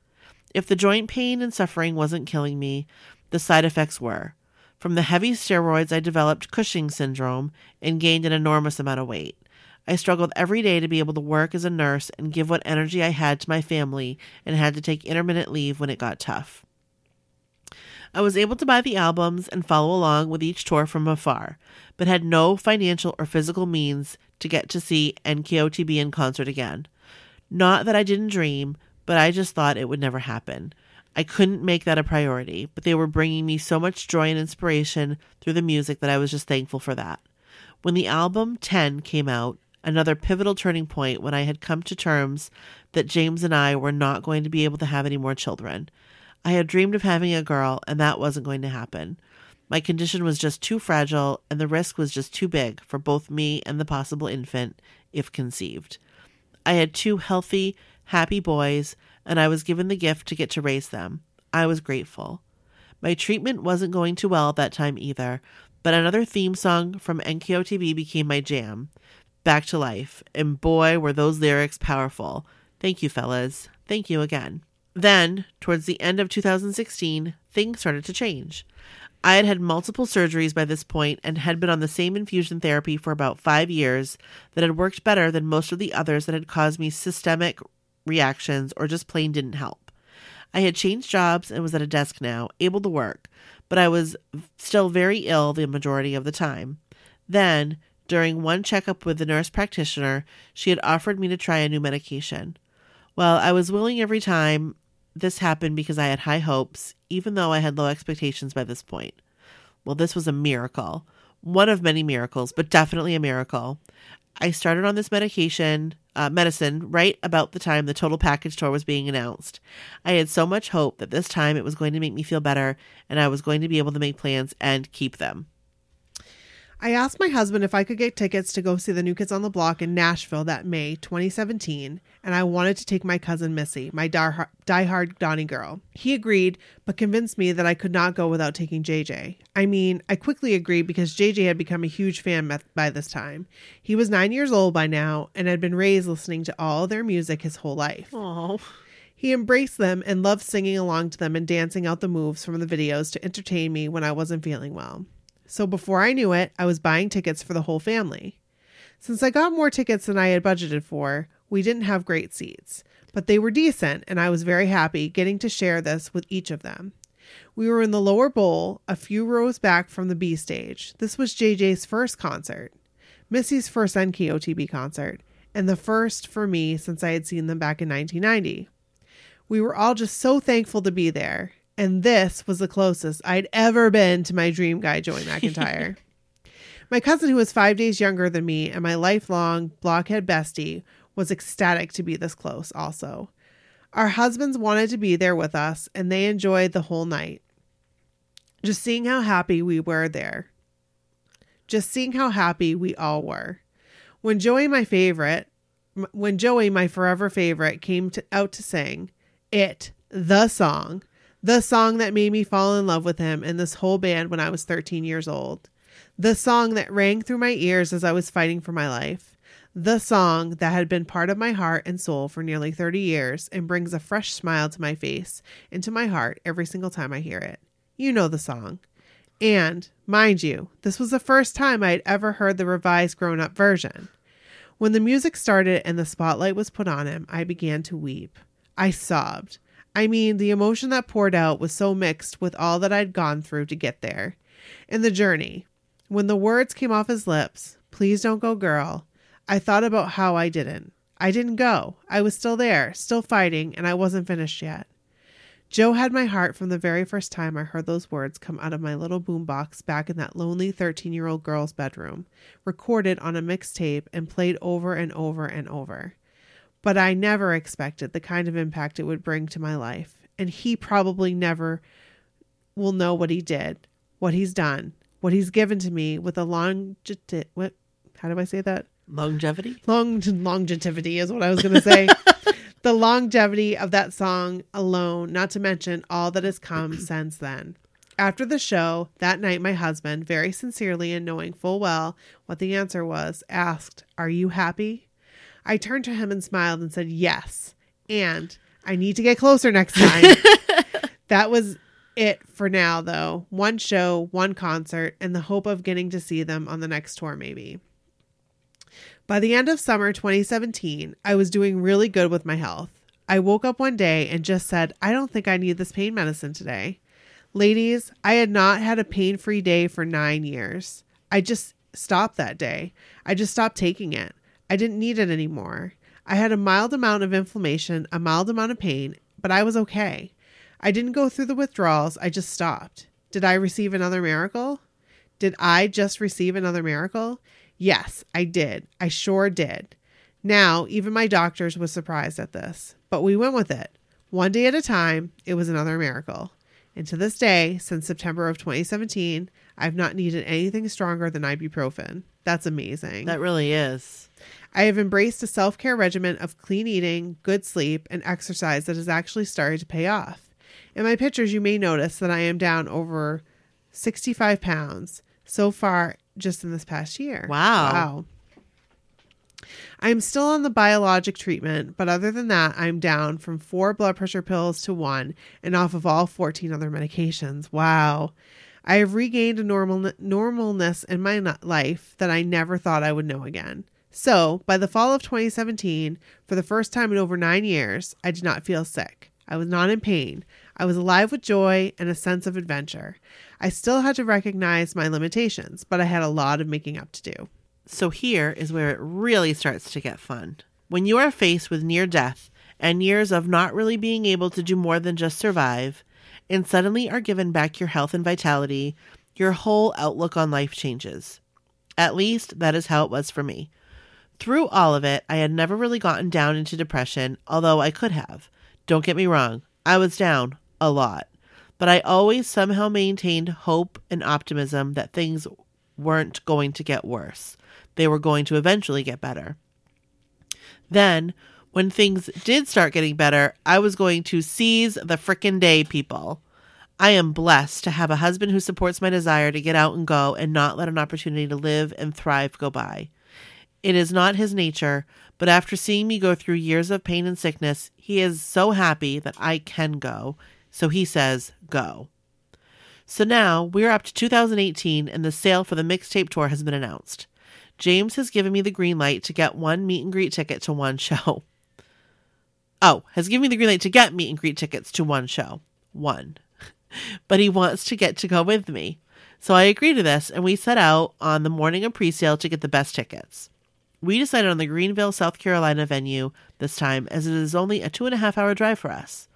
If the joint pain and suffering wasn't killing me, the side effects were. From the heavy steroids, I developed Cushing syndrome and gained an enormous amount of weight. I struggled every day to be able to work as a nurse and give what energy I had to my family and had to take intermittent leave when it got tough. I was able to buy the albums and follow along with each tour from afar, but had no financial or physical means to get to see NKOTB in concert again. Not that I didn't dream, but I just thought it would never happen. I couldn't make that a priority, but they were bringing me so much joy and inspiration through the music that I was just thankful for that. When the album 10 came out, another pivotal turning point when I had come to terms that James and I were not going to be able to have any more children. I had dreamed of having a girl, and that wasn't going to happen. My condition was just too fragile, and the risk was just too big for both me and the possible infant, if conceived. I had two healthy, happy boys, and I was given the gift to get to raise them. I was grateful. My treatment wasn't going too well at that time either, but another theme song from NKOTB became my jam. Back to life, and boy, were those lyrics powerful. Thank you, fellas. Thank you again. Then, towards the end of 2016, things started to change. I had had multiple surgeries by this point and had been on the same infusion therapy for about five years that had worked better than most of the others that had caused me systemic reactions or just plain didn't help. I had changed jobs and was at a desk now, able to work, but I was still very ill the majority of the time. Then, during one checkup with the nurse practitioner, she had offered me to try a new medication. Well, I was willing every time this happened because I had high hopes, even though I had low expectations by this point. Well, this was a miracle. One of many miracles, but definitely a miracle. I started on this medication, uh, medicine, right about the time the total package tour was being announced. I had so much hope that this time it was going to make me feel better and I was going to be able to make plans and keep them. I asked my husband if I could get tickets to go see the New Kids on the Block in Nashville that May 2017, and I wanted to take my cousin Missy, my die- diehard Donnie girl. He agreed, but convinced me that I could not go without taking JJ. I mean, I quickly agreed because JJ had become a huge fan by this time. He was nine years old by now and had been raised listening to all their music his whole life. Oh. He embraced them and loved singing along to them and dancing out the moves from the videos to entertain me when I wasn't feeling well. So before I knew it, I was buying tickets for the whole family. Since I got more tickets than I had budgeted for, we didn't have great seats, but they were decent, and I was very happy getting to share this with each of them. We were in the lower bowl, a few rows back from the B stage. This was JJ's first concert, Missy's first NKOTB concert, and the first for me since I had seen them back in 1990. We were all just so thankful to be there, and this was the closest I'd ever been to my dream guy, Joey McIntyre. my cousin, who was five days younger than me and my lifelong blockhead bestie, was ecstatic to be this close, also. Our husbands wanted to be there with us, and they enjoyed the whole night. Just seeing how happy we were there. Just seeing how happy we all were. When Joey, my favorite, when Joey, my forever favorite, came to, out to sing it, the song, the song that made me fall in love with him and this whole band when I was 13 years old. The song that rang through my ears as I was fighting for my life. The song that had been part of my heart and soul for nearly 30 years and brings a fresh smile to my face and to my heart every single time I hear it. You know the song. And, mind you, this was the first time I had ever heard the revised grown up version. When the music started and the spotlight was put on him, I began to weep. I sobbed. I mean, the emotion that poured out was so mixed with all that I'd gone through to get there. In the journey, when the words came off his lips, please don't go, girl, I thought about how I didn't. I didn't go. I was still there, still fighting, and I wasn't finished yet. Joe had my heart from the very first time I heard those words come out of my little boombox back in that lonely 13 year old girl's bedroom, recorded on a mixtape and played over and over and over but I never expected the kind of impact it would bring to my life. And he probably never will know what he did, what he's done, what he's given to me with a longevity. What? How do I say that? Longevity. Long longevity is what I was going to say. the longevity of that song alone, not to mention all that has come since then. After the show, that night, my husband, very sincerely and knowing full well what the answer was, asked, Are you happy? I turned to him and smiled and said, Yes. And I need to get closer next time. that was it for now, though. One show, one concert, and the hope of getting to see them on the next tour, maybe. By the end of summer 2017, I was doing really good with my health. I woke up one day and just said, I don't think I need this pain medicine today. Ladies, I had not had a pain free day for nine years. I just stopped that day. I just stopped taking it. I didn't need it anymore. I had a mild amount of inflammation, a mild amount of pain, but I was okay. I didn't go through the withdrawals, I just stopped. Did I receive another miracle? Did I just receive another miracle? Yes, I did. I sure did. Now, even my doctors was surprised at this, but we went with it. One day at a time, it was another miracle. And to this day, since September of 2017, I've not needed anything stronger than ibuprofen. That's amazing. That really is. I have embraced a self care regimen of clean eating, good sleep, and exercise that has actually started to pay off. In my pictures, you may notice that I am down over 65 pounds so far just in this past year. Wow. Wow. I am still on the biologic treatment, but other than that, I'm down from four blood pressure pills to one and off of all 14 other medications. Wow. I have regained a normal normalness in my life that I never thought I would know again. So, by the fall of 2017, for the first time in over nine years, I did not feel sick. I was not in pain. I was alive with joy and a sense of adventure. I still had to recognize my limitations, but I had a lot of making up to do. So here is where it really starts to get fun. When you are faced with near death and years of not really being able to do more than just survive, and suddenly are given back your health and vitality, your whole outlook on life changes. At least that is how it was for me. Through all of it, I had never really gotten down into depression, although I could have. Don't get me wrong, I was down a lot. But I always somehow maintained hope and optimism that things weren't going to get worse. They were going to eventually get better. Then, when things did start getting better, I was going to seize the frickin' day, people. I am blessed to have a husband who supports my desire to get out and go and not let an opportunity to live and thrive go by. It is not his nature, but after seeing me go through years of pain and sickness, he is so happy that I can go. So he says, go. So now we're up to 2018 and the sale for the mixtape tour has been announced. James has given me the green light to get one meet and greet ticket to one show. Oh, has given me the green light to get meet and greet tickets to one show. One. but he wants to get to go with me. So I agree to this and we set out on the morning of pre sale to get the best tickets. We decided on the Greenville, South Carolina venue this time as it is only a two and a half hour drive for us.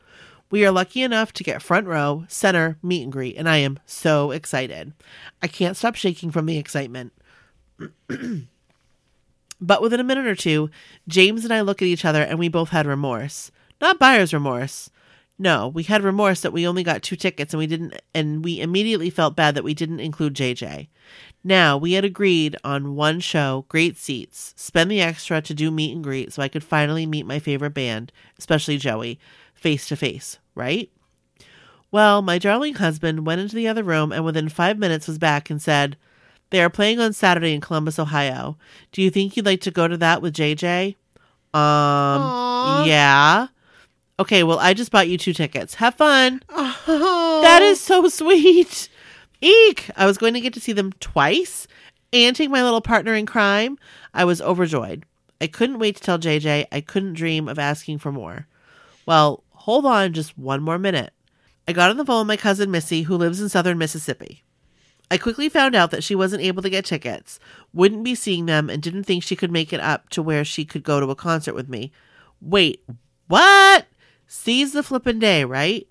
We are lucky enough to get front row, center, meet and greet, and I am so excited. I can't stop shaking from the excitement. but within a minute or two, James and I look at each other and we both had remorse. Not buyer's remorse. No, we had remorse that we only got two tickets and we didn't and we immediately felt bad that we didn't include JJ. Now, we had agreed on one show, great seats, spend the extra to do meet and greet so I could finally meet my favorite band, especially Joey, face to face, right? Well, my darling husband went into the other room and within five minutes was back and said, They are playing on Saturday in Columbus, Ohio. Do you think you'd like to go to that with JJ? Um, Aw. yeah. Okay, well, I just bought you two tickets. Have fun. Oh, That is so sweet. Eek! I was going to get to see them twice and take my little partner in crime. I was overjoyed. I couldn't wait to tell JJ I couldn't dream of asking for more. Well, hold on just one more minute. I got on the phone with my cousin Missy, who lives in southern Mississippi. I quickly found out that she wasn't able to get tickets, wouldn't be seeing them, and didn't think she could make it up to where she could go to a concert with me. Wait, what? Seize the flippin' day, right?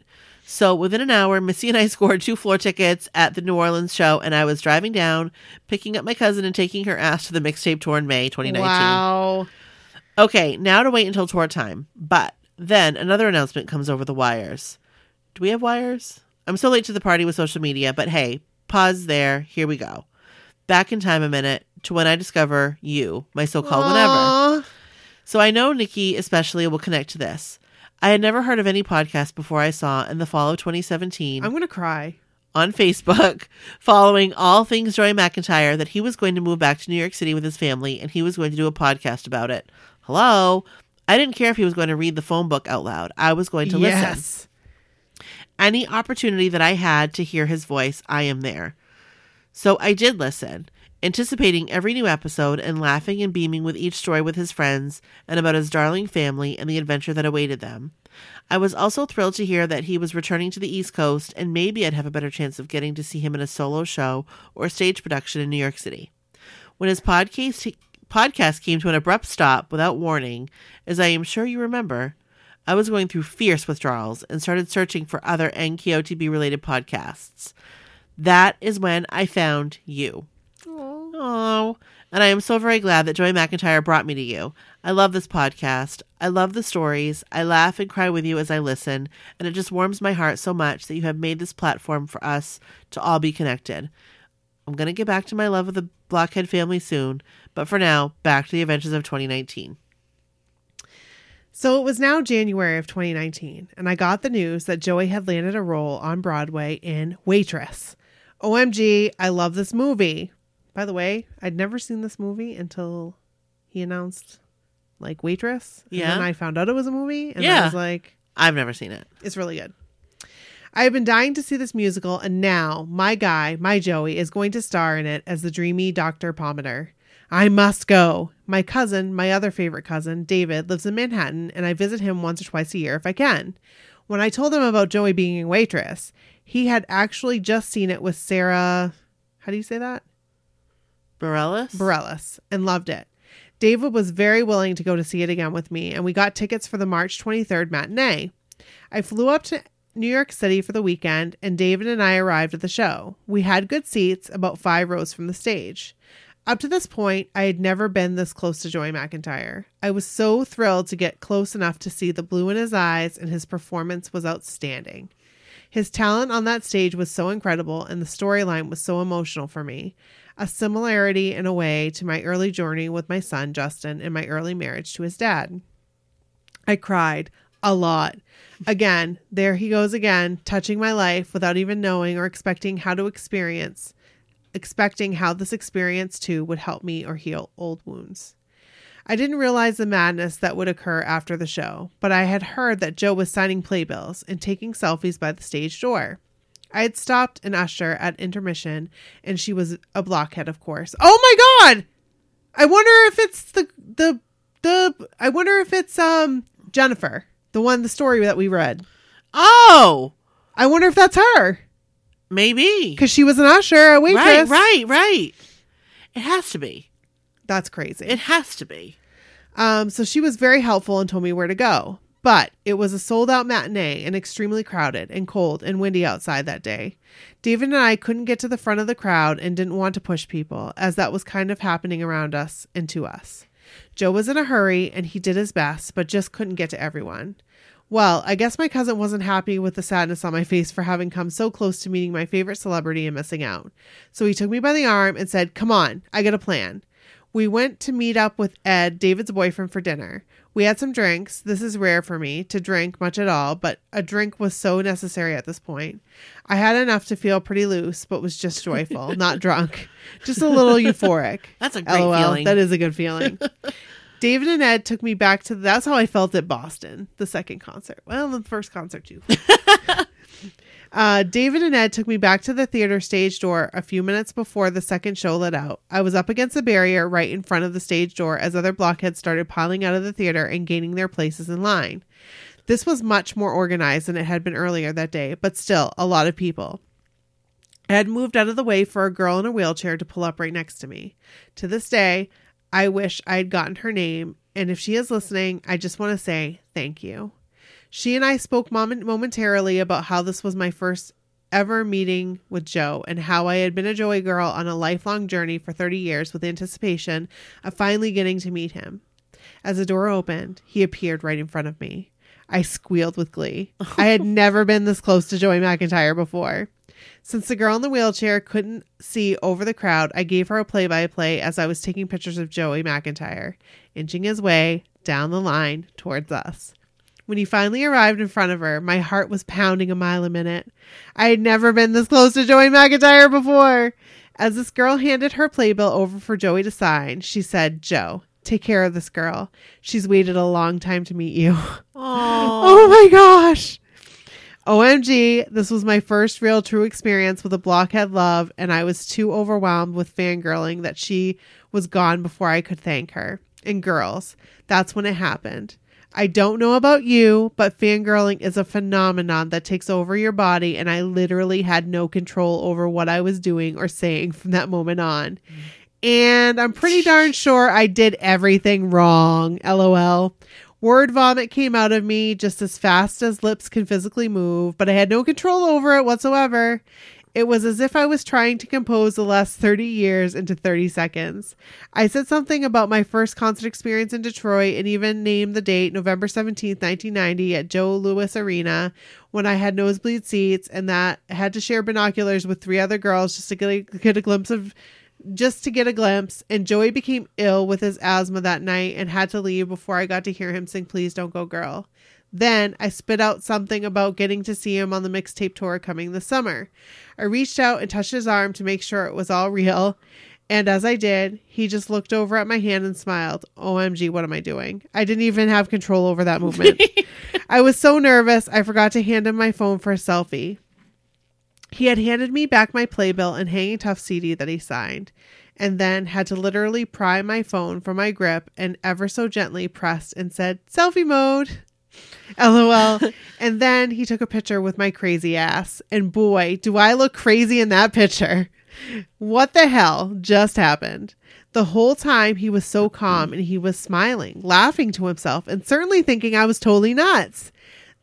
So within an hour, Missy and I scored two floor tickets at the New Orleans show, and I was driving down, picking up my cousin and taking her ass to the mixtape tour in May 2019. Wow. Okay, now to wait until tour time. But then another announcement comes over the wires. Do we have wires? I'm so late to the party with social media, but hey, pause there. Here we go. Back in time a minute to when I discover you, my so called whatever. So I know Nikki especially will connect to this. I had never heard of any podcast before I saw in the fall of 2017 I'm gonna cry. on Facebook following all things Joey McIntyre that he was going to move back to New York City with his family and he was going to do a podcast about it. Hello? I didn't care if he was going to read the phone book out loud. I was going to listen. yes. Any opportunity that I had to hear his voice, I am there. So I did listen, anticipating every new episode and laughing and beaming with each story with his friends and about his darling family and the adventure that awaited them. I was also thrilled to hear that he was returning to the East Coast and maybe I'd have a better chance of getting to see him in a solo show or stage production in New York City. When his podcast podcast came to an abrupt stop without warning, as I am sure you remember, I was going through fierce withdrawals and started searching for other NKOTB related podcasts. That is when I found you. Oh, and I am so very glad that Joey McIntyre brought me to you. I love this podcast. I love the stories. I laugh and cry with you as I listen, and it just warms my heart so much that you have made this platform for us to all be connected. I'm going to get back to my love of the Blockhead family soon, but for now, back to the adventures of 2019. So it was now January of 2019, and I got the news that Joey had landed a role on Broadway in Waitress. OMG, I love this movie. By the way, I'd never seen this movie until he announced like Waitress. And Yeah. then I found out it was a movie, and I was like, I've never seen it. it's really good. I have been dying to see this musical, and now my guy, my Joey, is going to star in it as the dreamy Dr. Pomatter. I must go. My cousin, my other favorite cousin, David, lives in Manhattan, and I visit him once or twice a year if I can. When I told him about Joey being a waitress, he had actually just seen it with Sara. How do you say that? Bareilles? Bareilles and loved it. David was very willing to go to see it again with me, and we got tickets for the March 23rd matinee. I flew up to New York City for the weekend, and David and I arrived at the show. We had good seats, about five rows from the stage. Up to this point, I had never been this close to Joey McIntyre. I was so thrilled to get close enough to see the blue in his eyes, and his performance was outstanding. His talent on that stage was so incredible, and the storyline was so emotional for me. A similarity in a way to my early journey with my son, Justin, and my early marriage to his dad. I cried a lot. Again, there he goes again, touching my life without even knowing or expecting how to experience, expecting how this experience too would help me or heal old wounds. I didn't realize the madness that would occur after the show, but I had heard that Joe was signing playbills and taking selfies by the stage door. I had stopped an usher at intermission, and she was a blockhead, of course. Oh my god! I wonder if it's the the the. I wonder if it's um Jennifer, the one the story that we read. Oh, I wonder if that's her maybe. because she was an usher, a waitress. Right, right, right. It has to be. That's crazy. It has to be. Um, so she was very helpful and told me where to go. But it was a sold out matinee and extremely crowded and cold and windy outside that day. David and I couldn't get to the front of the crowd and didn't want to push people, as that was kind of happening around us and to us. Joe was in a hurry and he did his best, but just couldn't get to everyone. Well, I guess my cousin wasn't happy with the sadness on my face for having come so close to meeting my favorite celebrity and missing out. So he took me by the arm and said, Come on, I got a plan. We went to meet up with Ed, David's boyfriend, for dinner. We had some drinks. This is rare for me to drink much at all, but a drink was so necessary at this point. I had enough to feel pretty loose, but was just joyful, not drunk, just a little euphoric. That's a great LOL, feeling. That is a good feeling. David and Ed took me back to that's how I felt at Boston, the second concert. Well, the first concert too. Uh, David and Ed took me back to the theater stage door a few minutes before the second show let out. I was up against a barrier right in front of the stage door as other blockheads started piling out of the theater and gaining their places in line. This was much more organized than it had been earlier that day, but still a lot of people. Ed moved out of the way for a girl in a wheelchair to pull up right next to me. To this day, I wish I had gotten her name, and if she is listening, I just want to say thank you. She and I spoke moment- momentarily about how this was my first ever meeting with Joe and how I had been a Joey girl on a lifelong journey for 30 years with anticipation of finally getting to meet him. As the door opened, he appeared right in front of me. I squealed with glee. I had never been this close to Joey McIntyre before. Since the girl in the wheelchair couldn't see over the crowd, I gave her a play by play as I was taking pictures of Joey McIntyre, inching his way down the line towards us. When he finally arrived in front of her, my heart was pounding a mile a minute. I had never been this close to Joey McIntyre before. As this girl handed her playbill over for Joey to sign, she said, Joe, take care of this girl. She's waited a long time to meet you. Oh my gosh. OMG, this was my first real true experience with a blockhead love, and I was too overwhelmed with fangirling that she was gone before I could thank her. And girls, that's when it happened. I don't know about you, but fangirling is a phenomenon that takes over your body, and I literally had no control over what I was doing or saying from that moment on. And I'm pretty darn sure I did everything wrong. LOL. Word vomit came out of me just as fast as lips can physically move, but I had no control over it whatsoever. It was as if I was trying to compose the last 30 years into 30 seconds. I said something about my first concert experience in Detroit and even named the date, November 17th, 1990, at Joe Louis Arena, when I had nosebleed seats and that I had to share binoculars with three other girls just to get a, get a glimpse of just to get a glimpse. And Joey became ill with his asthma that night and had to leave before I got to hear him sing Please Don't Go Girl. Then I spit out something about getting to see him on the mixtape tour coming this summer. I reached out and touched his arm to make sure it was all real. And as I did, he just looked over at my hand and smiled. OMG, what am I doing? I didn't even have control over that movement. I was so nervous, I forgot to hand him my phone for a selfie. He had handed me back my playbill and hanging tough CD that he signed, and then had to literally pry my phone from my grip and ever so gently pressed and said, Selfie mode. LOL. and then he took a picture with my crazy ass. And boy, do I look crazy in that picture. What the hell just happened? The whole time he was so calm and he was smiling, laughing to himself, and certainly thinking I was totally nuts.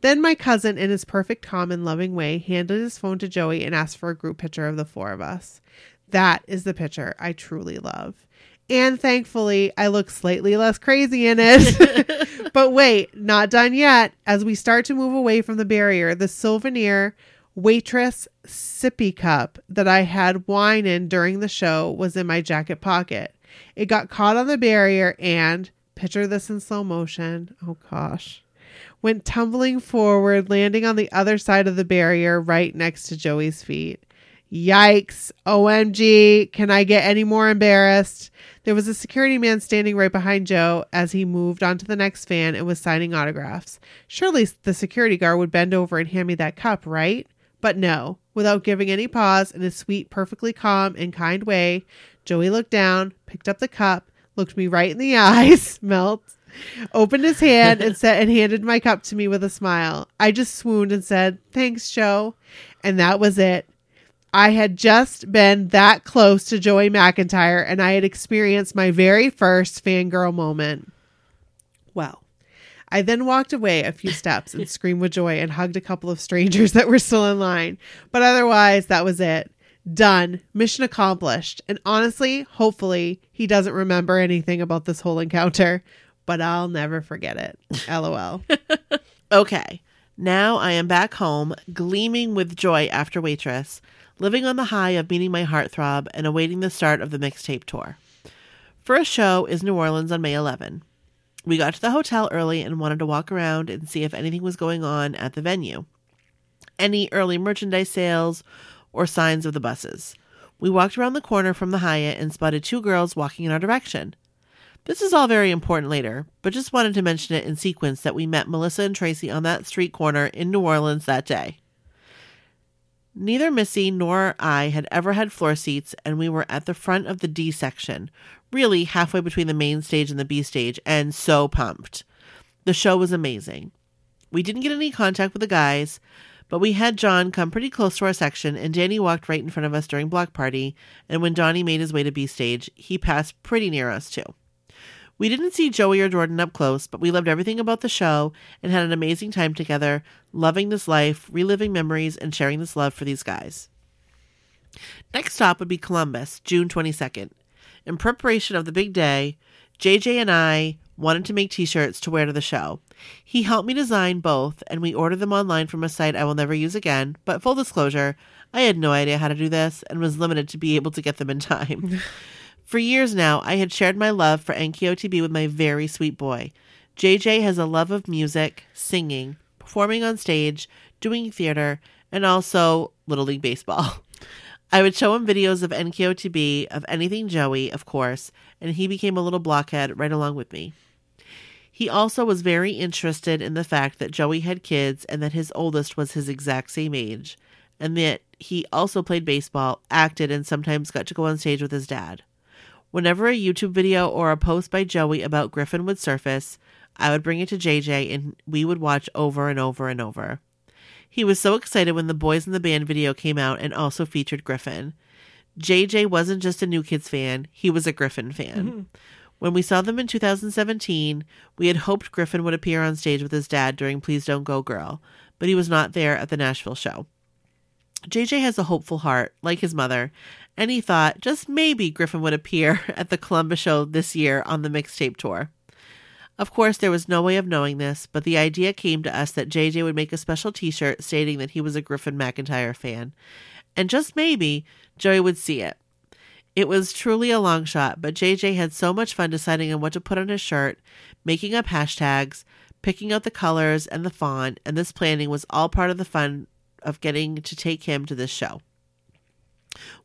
Then my cousin, in his perfect calm and loving way, handed his phone to Joey and asked for a group picture of the four of us. That is the picture I truly love. And thankfully, I look slightly less crazy in it. but wait, not done yet. As we start to move away from the barrier, the souvenir waitress sippy cup that I had wine in during the show was in my jacket pocket. It got caught on the barrier and, picture this in slow motion. Oh gosh went tumbling forward, landing on the other side of the barrier right next to Joey's feet. Yikes. OMG. Can I get any more embarrassed? There was a security man standing right behind Joe as he moved onto the next van and was signing autographs. Surely the security guard would bend over and hand me that cup, right? But no. Without giving any pause, in a sweet, perfectly calm and kind way, Joey looked down, picked up the cup, looked me right in the eyes, melt, opened his hand and said and handed my cup to me with a smile. I just swooned and said, "Thanks, Joe." And that was it. I had just been that close to Joey McIntyre and I had experienced my very first fangirl moment. Well, I then walked away a few steps and screamed with joy and hugged a couple of strangers that were still in line. But otherwise, that was it. Done. Mission accomplished. And honestly, hopefully, he doesn't remember anything about this whole encounter but I'll never forget it. LOL. Okay, now I am back home, gleaming with joy after Waitress, living on the high of meeting my heartthrob and awaiting the start of the mixtape tour. First show is New Orleans on May 11. We got to the hotel early and wanted to walk around and see if anything was going on at the venue. Any early merchandise sales or signs of the buses. We walked around the corner from the Hyatt and spotted two girls walking in our direction. This is all very important later, but just wanted to mention it in sequence that we met Melissa and Tracy on that street corner in New Orleans that day. Neither Missy nor I had ever had floor seats, and we were at the front of the D section, really halfway between the main stage and the B stage, and so pumped. The show was amazing. We didn't get any contact with the guys, but we had Jon come pretty close to our section, and Danny walked right in front of us during Block Party, and when Donnie made his way to B stage, he passed pretty near us too. We didn't see Joey or Jordan up close, but we loved everything about the show and had an amazing time together, loving this life, reliving memories, and sharing this love for these guys. Next stop would be Columbus, June 22nd. In preparation of the big day, JJ and I wanted to make t shirts to wear to the show. He helped me design both, and we ordered them online from a site I will never use again. But full disclosure, I had no idea how to do this and was limited to be able to get them in time. For years now, I had shared my love for NKOTB with my very sweet boy. JJ has a love of music, singing, performing on stage, doing theater, and also Little League Baseball. I would show him videos of NKOTB, of anything Joey, of course, and he became a little blockhead right along with me. He also was very interested in the fact that Joey had kids and that his oldest was his exact same age, and that he also played baseball, acted, and sometimes got to go on stage with his dad. Whenever a YouTube video or a post by Joey about Griffin would surface, I would bring it to JJ and we would watch over and over and over. He was so excited when the Boys in the Band video came out and also featured Griffin. JJ wasn't just a New Kids fan, he was a Griffin fan. Mm-hmm. When we saw them in 2017, we had hoped Griffin would appear on stage with his dad during Please Don't Go Girl, but he was not there at the Nashville show. JJ has a hopeful heart, like his mother, and he thought just maybe Griffin would appear at the Columbus show this year on the mixtape tour. Of course, there was no way of knowing this, but the idea came to us that JJ would make a special t shirt stating that he was a Griffin McIntyre fan. And just maybe, Joey would see it. It was truly a long shot, but JJ had so much fun deciding on what to put on his shirt, making up hashtags, picking out the colors and the font, and this planning was all part of the fun of getting to take him to this show.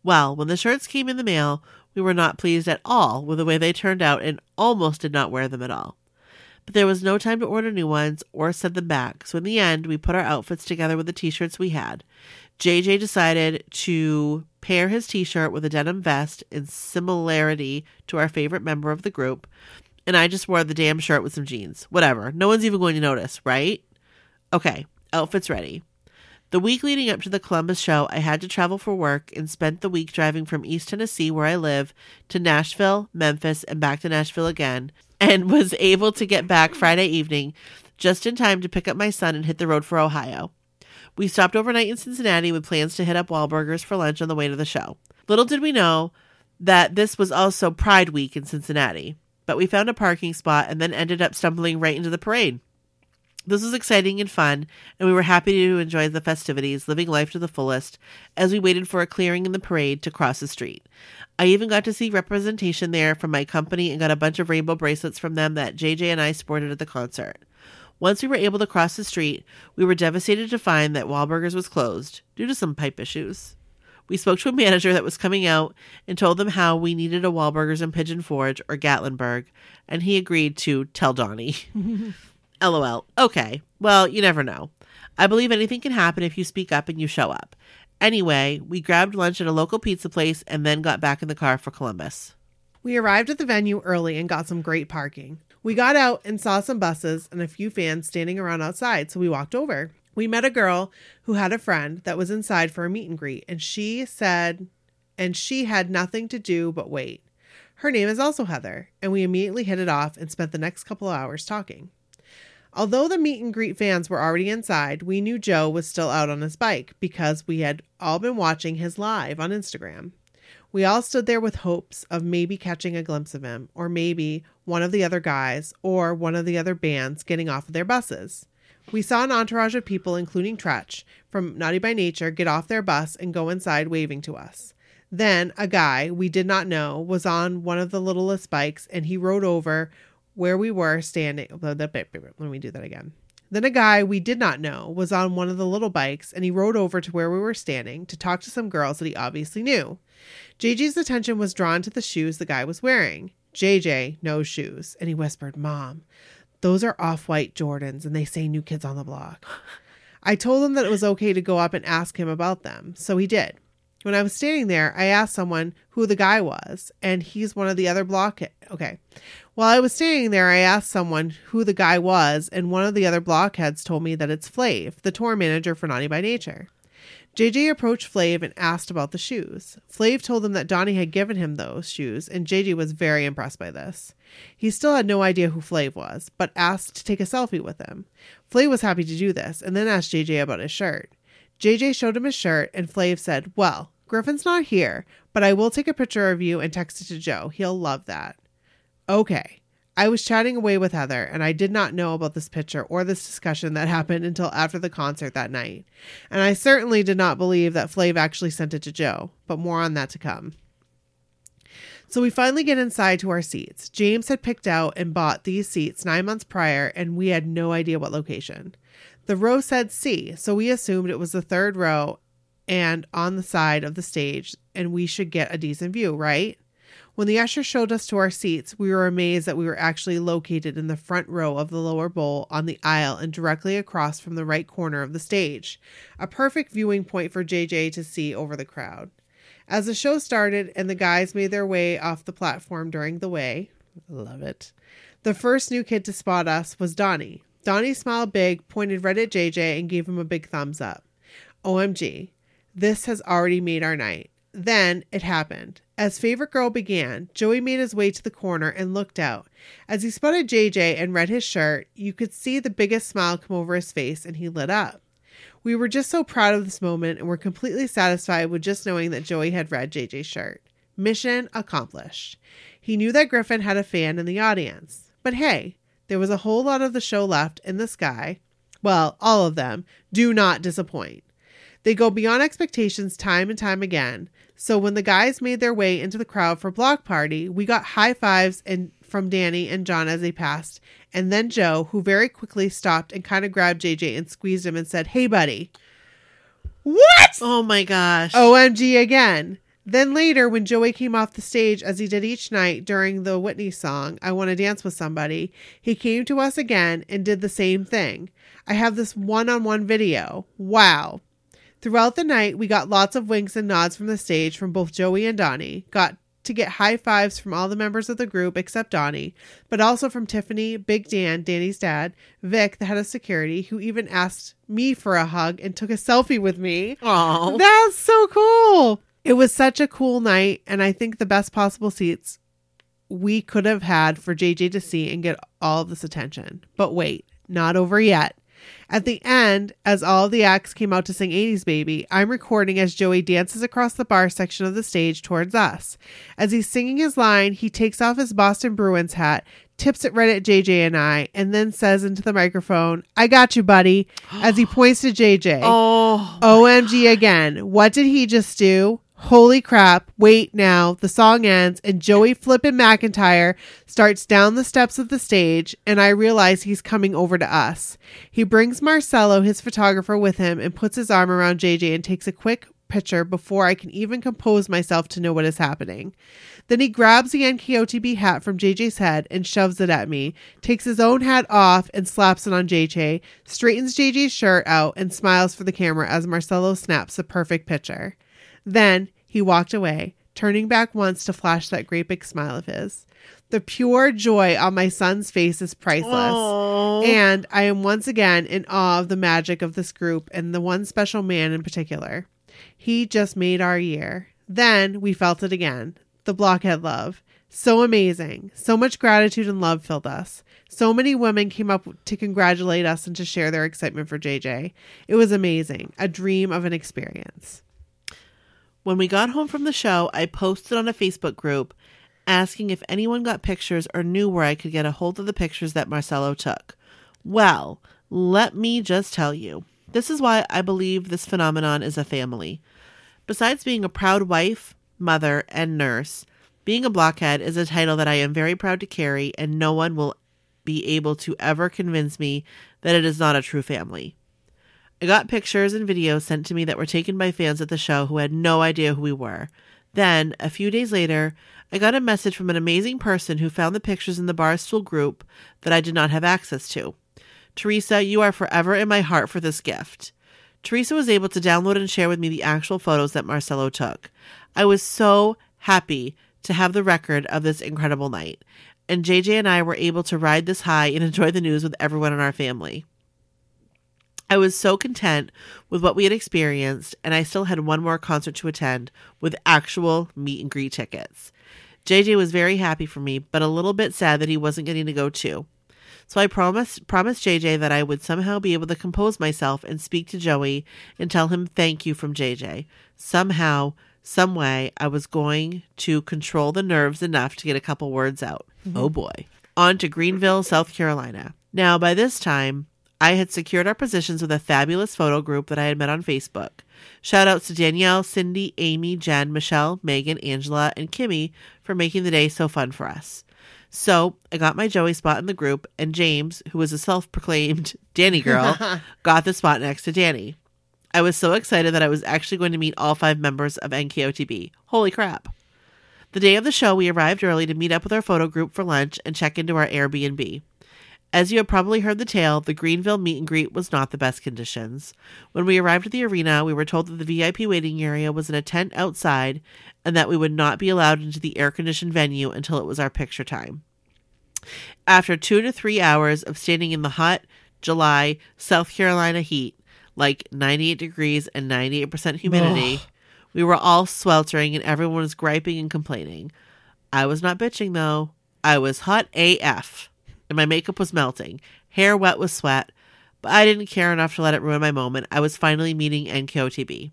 Well, when the shirts came in the mail, we were not pleased at all with the way they turned out and almost did not wear them at all. But there was no time to order new ones or send them back, so in the end, we put our outfits together with the t shirts we had. JJ decided to pair his t shirt with a denim vest in similarity to our favorite member of the group, and I just wore the damn shirt with some jeans. Whatever. No one's even going to notice, right? Okay, outfits ready. The week leading up to the Columbus show, I had to travel for work and spent the week driving from East Tennessee, where I live, to Nashville, Memphis, and back to Nashville again, and was able to get back Friday evening just in time to pick up my son and hit the road for Ohio. We stopped overnight in Cincinnati with plans to hit up Wahlburgers for lunch on the way to the show. Little did we know that this was also Pride Week in Cincinnati, but we found a parking spot and then ended up stumbling right into the parade. This was exciting and fun, and we were happy to enjoy the festivities, living life to the fullest, as we waited for a clearing in the parade to cross the street. I even got to see representation there from my company and got a bunch of rainbow bracelets from them that JJ and I sported at the concert. Once we were able to cross the street, we were devastated to find that Wahlburgers was closed due to some pipe issues. We spoke to a manager that was coming out and told them how we needed a Wahlburgers in Pigeon Forge or Gatlinburg, and he agreed to tell Donnie. LOL. Okay. Well, you never know. I believe anything can happen if you speak up and you show up. Anyway, we grabbed lunch at a local pizza place and then got back in the car for Columbus. We arrived at the venue early and got some great parking. We got out and saw some buses and a few fans standing around outside, so we walked over. We met a girl who had a friend that was inside for a meet and greet, and she said, and she had nothing to do but wait. Her name is also Heather, and we immediately hit it off and spent the next couple of hours talking. Although the meet and greet fans were already inside, we knew Joe was still out on his bike because we had all been watching his live on Instagram. We all stood there with hopes of maybe catching a glimpse of him, or maybe one of the other guys or one of the other bands getting off of their buses. We saw an entourage of people, including Treach from Naughty by Nature, get off their bus and go inside waving to us. Then a guy we did not know was on one of the littlest bikes and he rode over where we were standing. Let me do that again. Then a guy we did not know was on one of the little bikes and he rode over to where we were standing to talk to some girls that he obviously knew. JJ's attention was drawn to the shoes the guy was wearing. JJ, no shoes, and he whispered, Mom, those are off white Jordans and they say new kids on the block. I told him that it was okay to go up and ask him about them, so he did. When I was standing there, I asked someone who the guy was, and he's one of the other block. Okay. While I was standing there, I asked someone who the guy was, and one of the other blockheads told me that it's Flav, the tour manager for Naughty by Nature. JJ approached Flav and asked about the shoes. Flav told him that Donnie had given him those shoes, and JJ was very impressed by this. He still had no idea who Flav was, but asked to take a selfie with him. Flav was happy to do this, and then asked JJ about his shirt. JJ showed him his shirt, and Flav said, Well, Griffin's not here, but I will take a picture of you and text it to Joe. He'll love that. Okay. I was chatting away with Heather, and I did not know about this picture or this discussion that happened until after the concert that night. And I certainly did not believe that Flav actually sent it to Joe, but more on that to come. So we finally get inside to our seats. James had picked out and bought these seats nine months prior, and we had no idea what location. The row said C, so we assumed it was the third row and on the side of the stage, and we should get a decent view, right? When the usher showed us to our seats, we were amazed that we were actually located in the front row of the lower bowl on the aisle and directly across from the right corner of the stage. A perfect viewing point for JJ to see over the crowd. As the show started and the guys made their way off the platform during the way, love it. The first new kid to spot us was Donnie. Donnie smiled big, pointed right at JJ, and gave him a big thumbs up. OMG, this has already made our night. Then it happened. As Favorite Girl began, Joey made his way to the corner and looked out. As he spotted JJ and read his shirt, you could see the biggest smile come over his face and he lit up. We were just so proud of this moment and were completely satisfied with just knowing that Joey had read JJ's shirt. Mission accomplished. He knew that Griffin had a fan in the audience. But hey, there was a whole lot of the show left in the sky. Well, all of them do not disappoint. They go beyond expectations time and time again. So when the guys made their way into the crowd for block party, we got high fives and from Danny and Jon as they passed, and then Joe, who very quickly stopped and kind of grabbed JJ and squeezed him and said, "Hey, buddy." What? Oh my gosh. OMG again. Then later, when Joey came off the stage, as he did each night during the Whitney song, I Want to Dance with Somebody, he came to us again and did the same thing. I have this one on one video. Wow. Throughout the night, we got lots of winks and nods from the stage from both Joey and Donnie, got to get high fives from all the members of the group except Donnie, but also from Tiffany, Big Dan, Danny's dad, Vic, the head of security, who even asked me for a hug and took a selfie with me. Aw. That's so cool. It was such a cool night, and I think the best possible seats we could have had for JJ to see and get all of this attention. But wait, not over yet. At the end, as all the acts came out to sing 80s Baby, I'm recording as Joey dances across the bar section of the stage towards us. As he's singing his line, he takes off his Boston Bruins hat, tips it right at JJ and I, and then says into the microphone, I got you, buddy, as he points to JJ. Oh. OMG again. What did he just do? Holy crap. Wait now. The song ends and Joey Flippin' McIntyre starts down the steps of the stage and I realize he's coming over to us. He brings Marcelo, his photographer, with him and puts his arm around JJ and takes a quick picture before I can even compose myself to know what is happening. Then he grabs the NKOTB hat from JJ's head and shoves it at me, takes his own hat off and slaps it on JJ, straightens JJ's shirt out and smiles for the camera as Marcelo snaps the perfect picture. Then he walked away, turning back once to flash that great big smile of his. The pure joy on my son's face is priceless. Oh. And I am once again in awe of the magic of this group and the one special man in particular. He just made our year. Then we felt it again the blockhead love. So amazing. So much gratitude and love filled us. So many women came up to congratulate us and to share their excitement for JJ. It was amazing. A dream of an experience. When we got home from the show, I posted on a Facebook group asking if anyone got pictures or knew where I could get a hold of the pictures that Marcelo took. Well, let me just tell you. This is why I believe this phenomenon is a family. Besides being a proud wife, mother, and nurse, being a blockhead is a title that I am very proud to carry, and no one will be able to ever convince me that it is not a true family. I got pictures and videos sent to me that were taken by fans at the show who had no idea who we were. Then, a few days later, I got a message from an amazing person who found the pictures in the Barstool group that I did not have access to. Teresa, you are forever in my heart for this gift. Teresa was able to download and share with me the actual photos that Marcelo took. I was so happy to have the record of this incredible night, and JJ and I were able to ride this high and enjoy the news with everyone in our family. I was so content with what we had experienced, and I still had one more concert to attend with actual meet and greet tickets. JJ was very happy for me, but a little bit sad that he wasn't getting to go too. So I promised promised JJ that I would somehow be able to compose myself and speak to Joey and tell him thank you from JJ. Somehow, some way, I was going to control the nerves enough to get a couple words out. Mm-hmm. Oh boy. On to Greenville, South Carolina. Now, by this time, I had secured our positions with a fabulous photo group that I had met on Facebook. Shout outs to Danielle, Cindy, Amy, Jen, Michelle, Megan, Angela, and Kimmy for making the day so fun for us. So I got my Joey spot in the group, and James, who was a self proclaimed Danny girl, got the spot next to Danny. I was so excited that I was actually going to meet all five members of NKOTB. Holy crap. The day of the show, we arrived early to meet up with our photo group for lunch and check into our Airbnb. As you have probably heard the tale, the Greenville meet and greet was not the best conditions. When we arrived at the arena, we were told that the VIP waiting area was in a tent outside and that we would not be allowed into the air conditioned venue until it was our picture time. After two to three hours of standing in the hot July South Carolina heat, like 98 degrees and 98% humidity, we were all sweltering and everyone was griping and complaining. I was not bitching though. I was hot AF and my makeup was melting, hair wet with sweat, but I didn't care enough to let it ruin my moment. I was finally meeting NKOTB.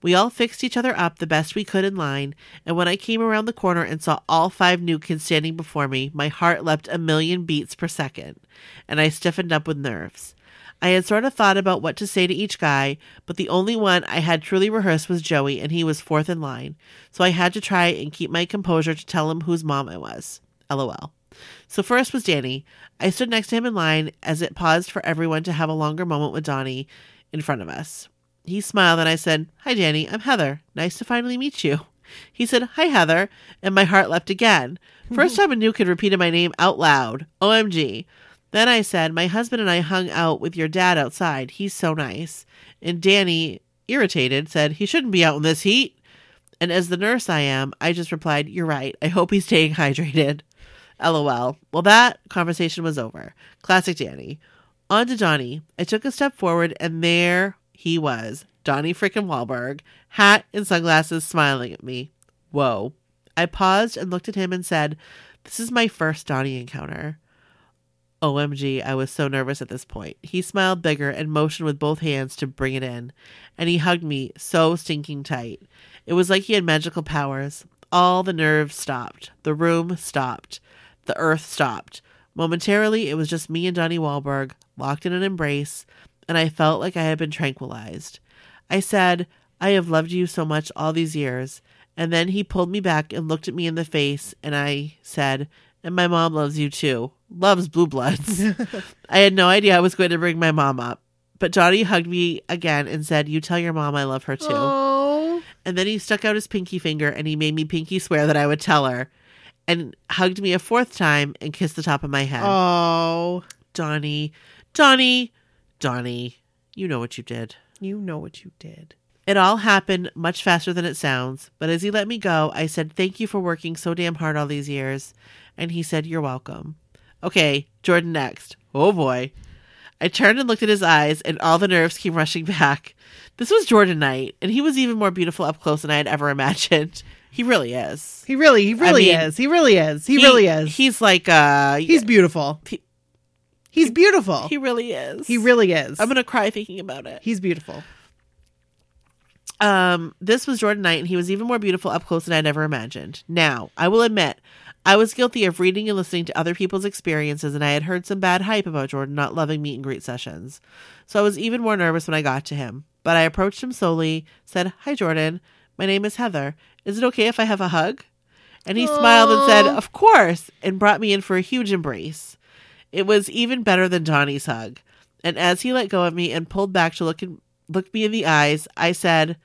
We all fixed each other up the best we could in line, and when I came around the corner and saw all five new kids standing before me, my heart leapt a million beats per second, and I stiffened up with nerves. I had sort of thought about what to say to each guy, but the only one I had truly rehearsed was Joey, and he was fourth in line, so I had to try and keep my composure to tell him whose mom I was. LOL. So first was Danny. I stood next to him in line as it paused for everyone to have a longer moment with Donnie in front of us. He smiled and I said, Hi, Danny. I'm Heather. Nice to finally meet you. He said, Hi, Heather. And my heart leapt again. First time a new kid repeated my name out loud. OMG. Then I said, My husband and I hung out with your dad outside. He's so nice. And Danny, irritated, said, He shouldn't be out in this heat. And as the nurse I am, I just replied, You're right. I hope he's staying hydrated. LOL. Well, that conversation was over. Classic Danny. On to Donnie. I took a step forward, and there he was, Donnie frickin' Wahlberg, hat and sunglasses, smiling at me. Whoa. I paused and looked at him and said, This is my first Donnie encounter. OMG, I was so nervous at this point. He smiled bigger and motioned with both hands to bring it in, and he hugged me so stinking tight. It was like he had magical powers. All the nerves stopped. The room stopped. The earth stopped. Momentarily, it was just me and Donnie Wahlberg, locked in an embrace, and I felt like I had been tranquilized. I said, I have loved you so much all these years. And then he pulled me back and looked at me in the face, and I said, And my mom loves you too. Loves Blue Bloods. I had no idea I was going to bring my mom up. But Donnie hugged me again and said, You tell your mom I love her too. Oh, And then he stuck out his pinky finger and he made me pinky swear that I would tell her. And hugged me a fourth time and kissed the top of my head. oh, Donnie, Donnie, Donnie, you know what you did. you know what you did. It all happened much faster than it sounds, but as he let me go, I said, Thank you for working so damn hard all these years. And he said, You're welcome. Okay, Jordan next. Oh boy. I turned and looked at his eyes, and all the nerves came rushing back. This was Jordan Knight, and he was even more beautiful up close than I had ever imagined. He really is. He really, he really mean, is. He really is. He, really is. He's like, uh, He's beautiful. He- He's beautiful. he really is. He really is. I'm gonna cry thinking about it. He's beautiful. um, this was Jordan Knight, and he was even more beautiful up close than I'd ever imagined. Now, I will admit, I was guilty of reading and listening to other people's experiences, and I had heard some bad hype about Jordan not loving meet and greet sessions. So I was even more nervous when I got to him. But I approached him slowly, said, Hi, Jordan. My name is Heather. Is it okay if I have a hug? And he smiled and said, Of course, and brought me in for a huge embrace. It was even better than Johnny's hug. And as he let go of me and pulled back to look in, look me in the eyes, I said,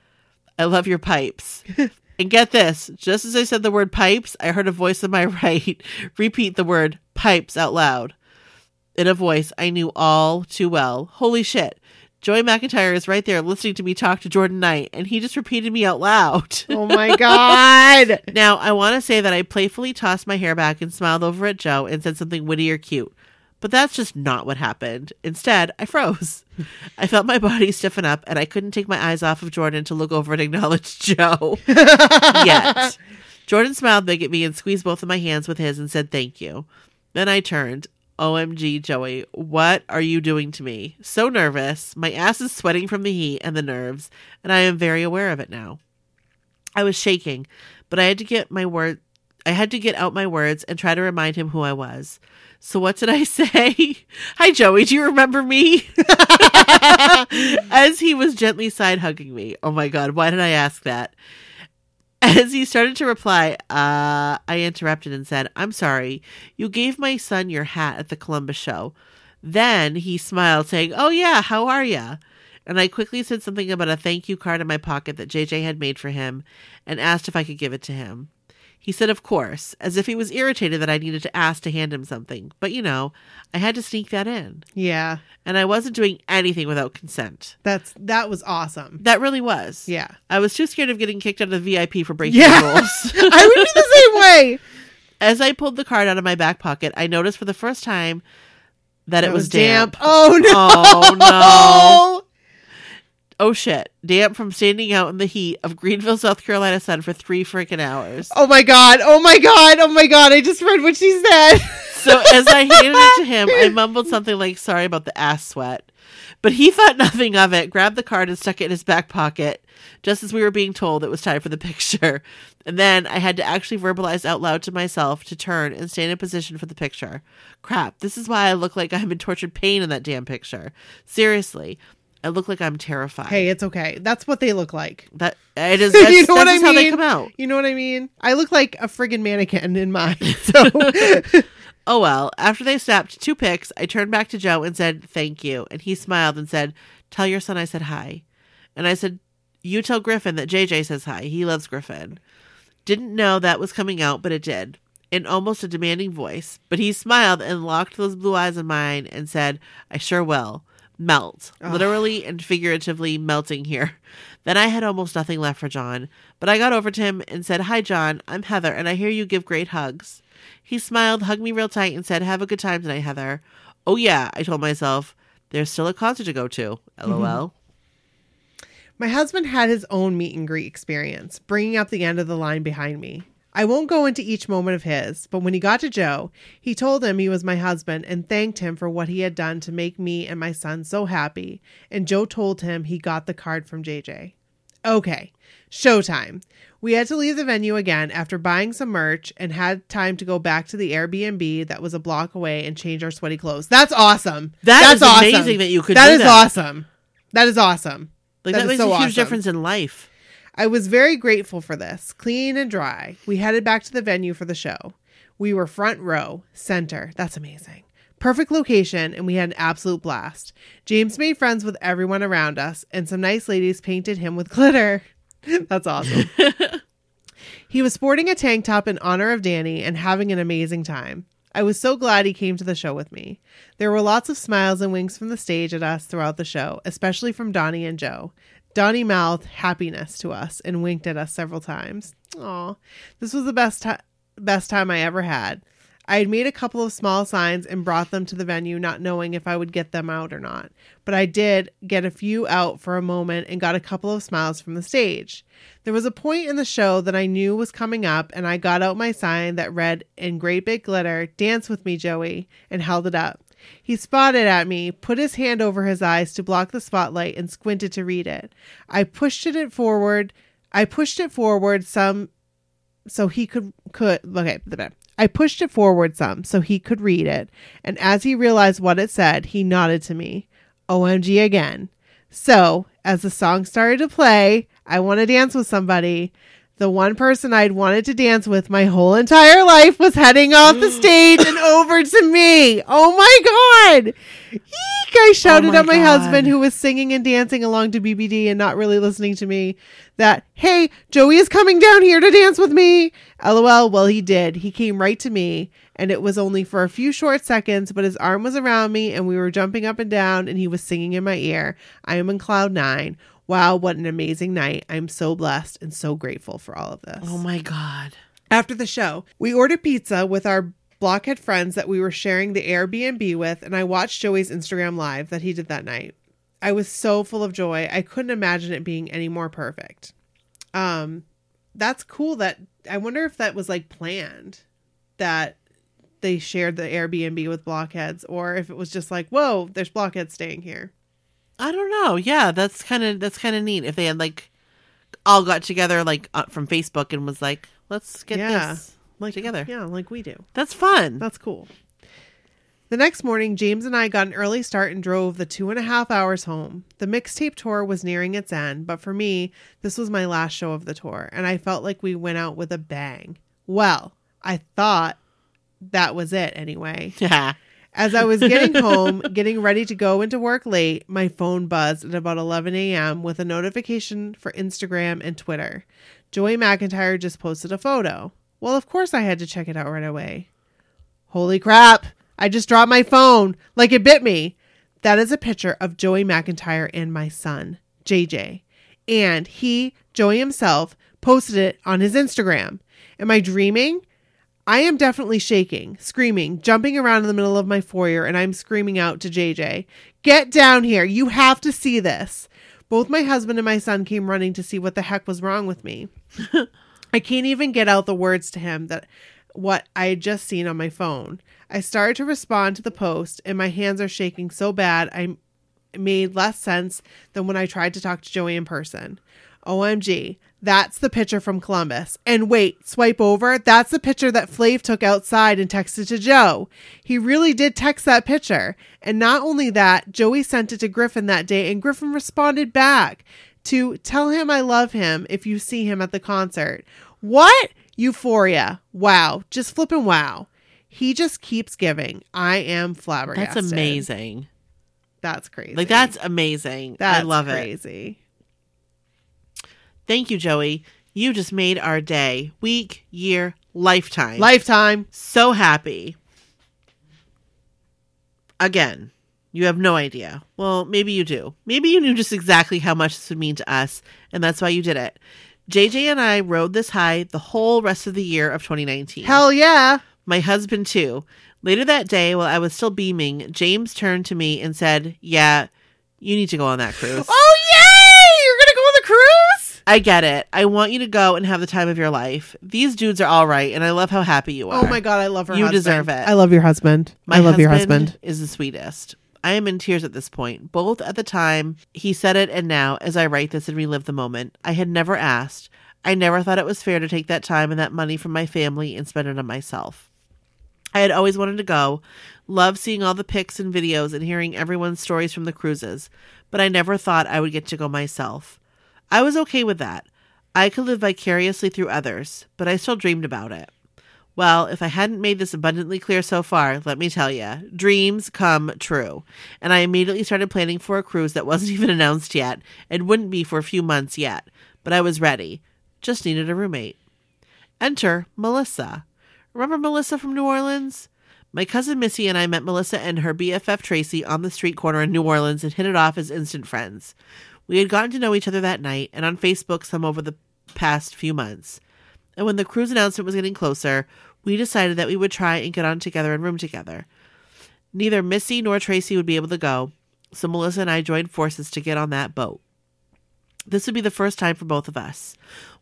I love your pipes. and get this, just as I said the word pipes, I heard a voice on my right repeat the word pipes out loud. In a voice I knew all too well. Holy shit. Joey McIntyre is right there listening to me talk to Jordan Knight, and he just repeated me out loud. Oh my god. Now, I want to say that I playfully tossed my hair back and smiled over at Joe and said something witty or cute. But that's just not what happened. Instead, I froze. I felt my body stiffen up and I couldn't take my eyes off of Jordan to look over and acknowledge Joe. Yet. Jordan smiled big at me and squeezed both of my hands with his and said thank you. Then I turned. OMG, Joey, what are you doing to me? So nervous. My ass is sweating from the heat and the nerves, and I am very aware of it now. I was shaking, but I had to get my word I had to get out my words and try to remind him who I was. So what did I say? Hi, Joey. Do you remember me? As he was gently side hugging me. Oh my God. Why did I ask that? As he started to reply, uh, I interrupted and said, I'm sorry. You gave my son your hat at the Columbus show. Then he smiled, saying, Oh, yeah, how are ya? And I quickly said something about a thank you card in my pocket that JJ had made for him and asked if I could give it to him. He said, Of course, as if he was irritated that I needed to ask to hand him something. But you know, I had to sneak that in. Yeah. And I wasn't doing anything without consent. That's that was awesome. That really was. Yeah. I was too scared of getting kicked out of the VIP for breaking Yeah. the rules. I would be the same way. As I pulled the card out of my back pocket, I noticed for the first time that it was, damp. Oh no. Oh no. Oh shit. Damp from standing out in the heat of Greenville, South Carolina sun for three freaking hours. Oh my god. Oh my god. Oh my god. I just read what she said. So as I handed it to him, I mumbled something like, sorry about the ass sweat. But he thought nothing of it, grabbed the card and stuck it in his back pocket, just as we were being told it was time for the picture. And then I had to actually verbalize out loud to myself to turn and stand in position for the picture. Crap, this is why I look like I'm in tortured pain in that damn picture. Seriously, I look like I'm terrified. Hey, it's okay. That's what they look like. that it is. You That's, know what I just how they mean? come out. You know what I mean? I look like a friggin' mannequin in mine. So Oh well, after they snapped two pics, I turned back to Joe and said, Thank you. And he smiled and said, Tell your son I said hi. And I said, You tell Griffin that JJ says hi. He loves Griffin. Didn't know that was coming out, but it did. In almost a demanding voice. But he smiled and locked those blue eyes in mine and said, I sure will. Melt. Literally and figuratively melting here. Then I had almost nothing left for Jon. But I got over to him and said, Hi, Jon. I'm Heather, and I hear you give great hugs. He smiled, hugged me real tight, and said, Have a good time tonight, Heather. Oh, yeah, I told myself. There's still a concert to go to. Mm-hmm. LOL. my husband had his own meet and greet experience, bringing up the end of the line behind me. I won't go into each moment of his, but when he got to Joe, he told him he was my husband and thanked him for what he had done to make me and my son so happy. And Joe told him he got the card from JJ. Okay, showtime. We had to leave the venue again after buying some merch and had time to go back to the Airbnb that was a block away and change our sweaty clothes. That's awesome. That That's is awesome. amazing that you could That is that. awesome. That is awesome. Like, That that, makes so a huge awesome. difference in life. I was very grateful for this. Clean and dry. We headed back to the venue for the show. We were front row, center. That's amazing. Perfect location, and we had an absolute blast. James made friends with everyone around us, and some nice ladies painted him with glitter. That's awesome. he was sporting a tank top in honor of Danny and having an amazing time. I was so glad he came to the show with me. There were lots of smiles and winks from the stage at us throughout the show, especially from Donnie and Joe. Donnie mouthed happiness to us and winked at us several times. Aw, this was the best best time I ever had. I had made a couple of small signs and brought them to the venue, not knowing if I would get them out or not. But I did get a few out for a moment and got a couple of smiles from the stage. There was a point in the show that I knew was coming up, and I got out my sign that read in great big glitter, Dance with me, Joey, and held it up. He spotted at me, put his hand over his eyes to block the spotlight, and squinted to read it. I pushed it forward. I pushed it forward some so he could could okay blah. I pushed it forward some so he could read it, and as he realized what it said, he nodded to me. OMG again. So, as the song started to play, I want to dance with somebody. The one person I'd wanted to dance with my whole entire life was heading off the mm. stage and over to me. Oh my god! Eek! I shouted my at my God. husband, who was singing and dancing along to BBD and not really listening to me, that, hey, Joey is coming down here to dance with me. LOL. Well, he did. He came right to me, and it was only for a few short seconds, but his arm was around me, and we were jumping up and down, and he was singing in my ear. I am in cloud nine. Wow, what an amazing night. I'm so blessed and so grateful for all of this. Oh my God. After the show, we ordered pizza with our blockhead friends that we were sharing the Airbnb with, and I watched Joey's Instagram live that he did that night. I was so full of joy. I couldn't imagine it being any more perfect. Um that's cool that I wonder if that was like planned that they shared the Airbnb with blockheads or if it was just like, "Whoa, there's blockheads staying here." I don't know. Yeah, that's kind of that's kind of neat. If they had like all got together like uh, from Facebook and was like, let's get Yeah. this Like together. Yeah, like we do. That's fun. That's cool. The next morning, James and I got an early start and drove the two and a half hours home. The mixtape tour was nearing its end, but for me, this was my last show of the tour, and I felt like we went out with a bang. Well, I thought that was it anyway. As I was getting home, getting ready to go into work late, my phone buzzed at about 11 a.m. with a notification for Instagram and Twitter. Joey McIntyre just posted a photo. Well, of course, I had to check it out right away. Holy crap! I just dropped my phone like it bit me. That is a picture of Joey McIntyre and my son, JJ. And he, Joey himself, posted it on his Instagram. Am I dreaming? I am definitely shaking, screaming, jumping around in the middle of my foyer, and I'm screaming out to JJ, Get down here. You have to see this. Both my husband and my son came running to see what the heck was wrong with me. I can't even get out the words to him that what I had just seen on my phone. I started to respond to the post, and my hands are shaking so bad I made less sense than when I tried to talk to Joey in person. OMG, that's the picture from Columbus. And wait, swipe over. That's the picture that Flav took outside and texted to Joe. He really did text that picture. And not only that, Joey sent it to Griffin that day, and Griffin responded back to tell him I love him if you see him at the concert. What? Euphoria. Wow. Just flipping wow. He just keeps giving. I am flabbergasted. That's amazing. That's crazy. Like that's amazing. That's I love it. crazy. Thank you, Joey. You just made our day, week, year, lifetime. Lifetime. so happy. Again, you have no idea. Well, maybe you do. Maybe you knew just exactly how much this would mean to us, and that's why you did it. JJ and I rode this high the whole rest of the year of 2019. Hell yeah. My husband, too. Later that day, while I was still beaming, James turned to me and said, Yeah, you need to go on that cruise. Oh yay! You're gonna go on the cruise? I get it. I want you to go and have the time of your life. These dudes are all right, and I love how happy you oh are. Oh my god, I love her. You husband. deserve it. I love your husband. My I love your husband. is the sweetest. I am in tears at this point, both at the time he said it and now as I write this and relive the moment. I had never asked. I never thought it was fair to take that time and that money from my family and spend it on myself. I had always wanted to go, loved seeing all the pics and videos and hearing everyone's stories from the cruises, but I never thought I would get to go myself. I was okay with that. I could live vicariously through others, but I still dreamed about it. Well, if I hadn't made this abundantly clear so far, let me tell you, dreams come true. And I immediately started planning for a cruise that wasn't even announced yet and wouldn't be for a few months yet. But I was ready. Just needed a roommate. Enter Melissa. Remember Melissa from New Orleans? My cousin Missy and I met Melissa and her BFF Tracy on the street corner in New Orleans and hit it off as instant friends. We had gotten to know each other that night and on Facebook some over the past few months. And when the cruise announcement was getting closer, we decided that we would try and get on together and room together. Neither Missy nor Tracy would be able to go, so Melissa and I joined forces to get on that boat. This would be the first time for both of us.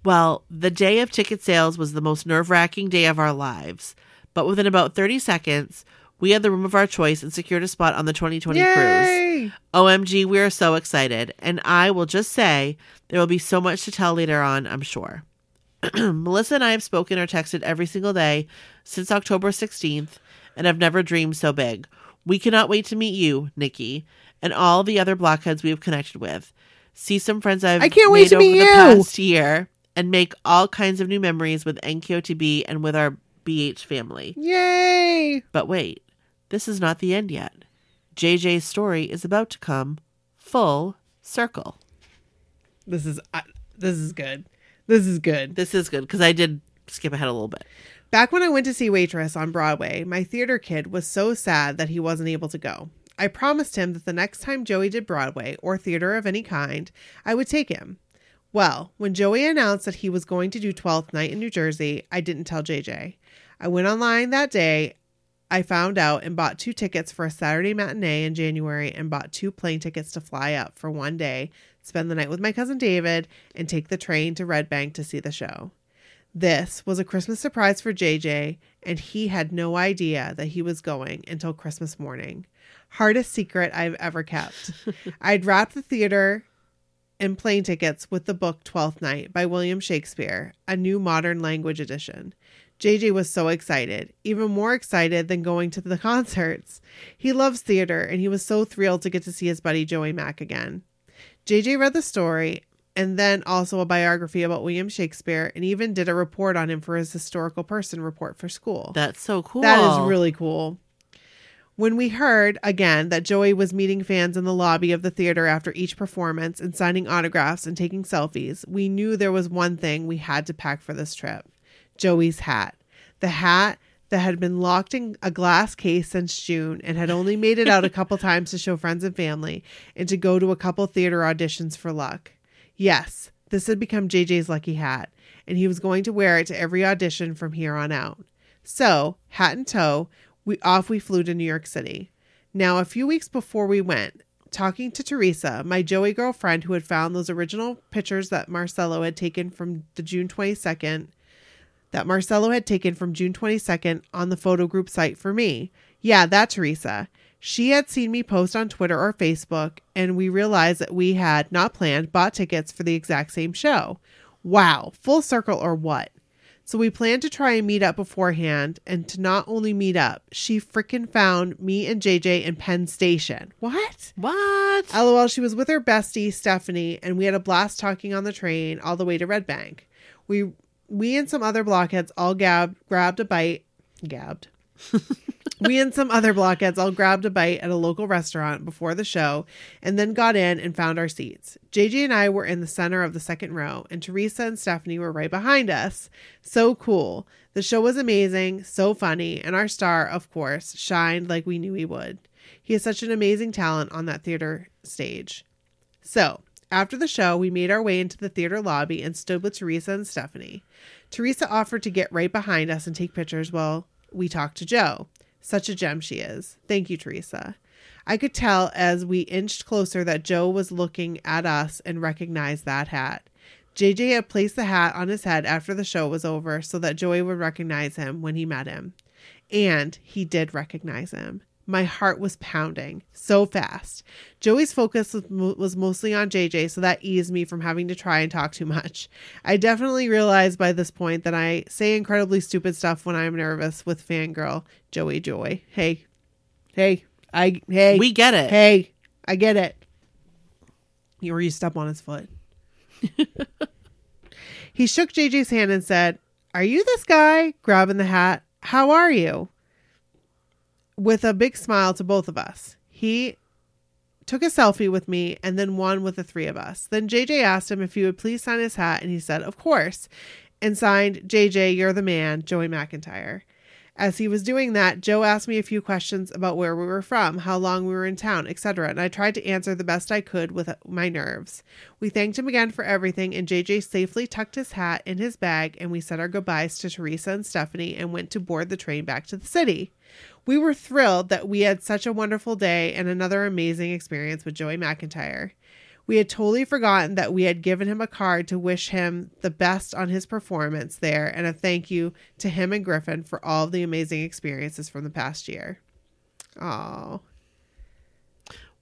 Well, the day of ticket sales was the most nerve wracking day of our lives, but within about 30 seconds, we had the room of our choice and secured a spot on the 2020 cruise. OMG, we are so excited. And I will just say there will be so much to tell later on, I'm sure. Melissa and I have spoken or texted every single day since October 16th and have never dreamed so big. We cannot wait to meet you, Nikki, and all the other blockheads we have connected with. See some friends I've I can't wait made to over meet the you. past year and make all kinds of new memories with NKOTB and with our BH family. Yay! But wait, this is not the end yet. JJ's story is about to come full circle. This is uh, this is good. This is good. This is good because I did skip ahead a little bit. Back when I went to see Waitress on Broadway, my theater kid was so sad that he wasn't able to go. I promised him that the next time Joey did Broadway or theater of any kind, I would take him. Well, when Joey announced that he was going to do 12th night in New Jersey, I didn't tell JJ. I went online that day. I found out and bought two tickets for a Saturday matinee in January and bought two plane tickets to fly up for one day, spend the night with my cousin David, and take the train to Red Bank to see the show. This was a Christmas surprise for JJ, and he had no idea that he was going until Christmas morning. Hardest secret I've ever kept. I'd wrapped the theater and plane tickets with the book Twelfth Night by William Shakespeare, a new modern language edition. JJ was so excited, even more excited than going to the concerts. He loves theater and he was so thrilled to get to see his buddy Joey Mack again. JJ read the story and then also a biography about William Shakespeare and even did a report on him for his historical person report for school. That's so cool. That is really cool. When we heard again that Joey was meeting fans in the lobby of the theater after each performance and signing autographs and taking selfies, we knew there was one thing we had to pack for this trip Joey's hat. The hat that had been locked in a glass case since June and had only made it out a couple times to show friends and family and to go to a couple theater auditions for luck. Yes, this had become JJ's lucky hat, and he was going to wear it to every audition from here on out. So, hat in tow, we off we flew to New York City. Now, a few weeks before we went, talking to Teresa, my Joey girlfriend who had found those original pictures that Marcelo had taken from the June 22nd that Marcelo had taken from June 22nd on the photo group site for me. Yeah, that Teresa. She had seen me post on Twitter or Facebook, and we realized that we had not planned, bought tickets for the exact same show. Wow, full circle or what? So we planned to try and meet up beforehand, and to not only meet up, she freaking found me and JJ in Penn Station. What? What? LOL, she was with her bestie, Stephanie, and we had a blast talking on the train all the way to Red Bank. We we and some other blockheads all gab- grabbed a bite. Gabbed. we and some other blockheads all grabbed a bite at a local restaurant before the show and then got in and found our seats. JJ and I were in the center of the second row, and Teresa and Stephanie were right behind us. So cool. The show was amazing, so funny, and our star, of course, shined like we knew he would. He has such an amazing talent on that theater stage. So, after the show, we made our way into the theater lobby and stood with Teresa and Stephanie. Teresa offered to get right behind us and take pictures while we talked to Joe. Such a gem she is. Thank you, Teresa. I could tell as we inched closer that Joe was looking at us and recognized that hat. JJ had placed the hat on his head after the show was over so that Joey would recognize him when he met him. And he did recognize him. My heart was pounding so fast. Joey's focus was, was mostly on JJ, so that eased me from having to try and talk too much. I definitely realized by this point that I say incredibly stupid stuff when I'm nervous with fangirl Joey Joy. Hey, hey, I, hey, We get it. hey, I get it. You were you step on his foot. he shook JJ's hand and said, Are you this guy? Grabbing the hat. How are you? With a big smile to both of us. He took a selfie with me and then one with the three of us. Then JJ asked him if he would please sign his hat, and he said, Of course, and signed JJ, You're the Man, Joey McIntyre. As he was doing that, Joe asked me a few questions about where we were from, how long we were in town, etc., and I tried to answer the best I could with my nerves. We thanked him again for everything, and JJ safely tucked his hat in his bag, and we said our goodbyes to Teresa and Stephanie and went to board the train back to the city. We were thrilled that we had such a wonderful day and another amazing experience with Joey McIntyre. We had totally forgotten that we had given him a card to wish him the best on his performance there and a thank you to him and Griffin for all of the amazing experiences from the past year. Oh,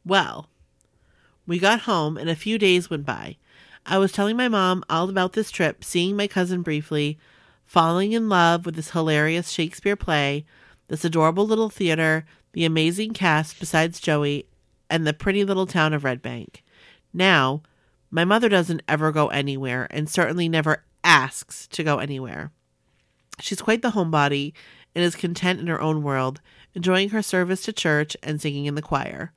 Well, we got home and a few days went by. I was telling my mom all about this trip, seeing my cousin briefly, falling in love with this hilarious Shakespeare play, this adorable little theater, the amazing cast besides Joey, and the pretty little town of Red Bank. Now, my mother doesn't ever go anywhere and certainly never asks to go anywhere. She's quite the homebody and is content in her own world, enjoying her service to church and singing in the choir.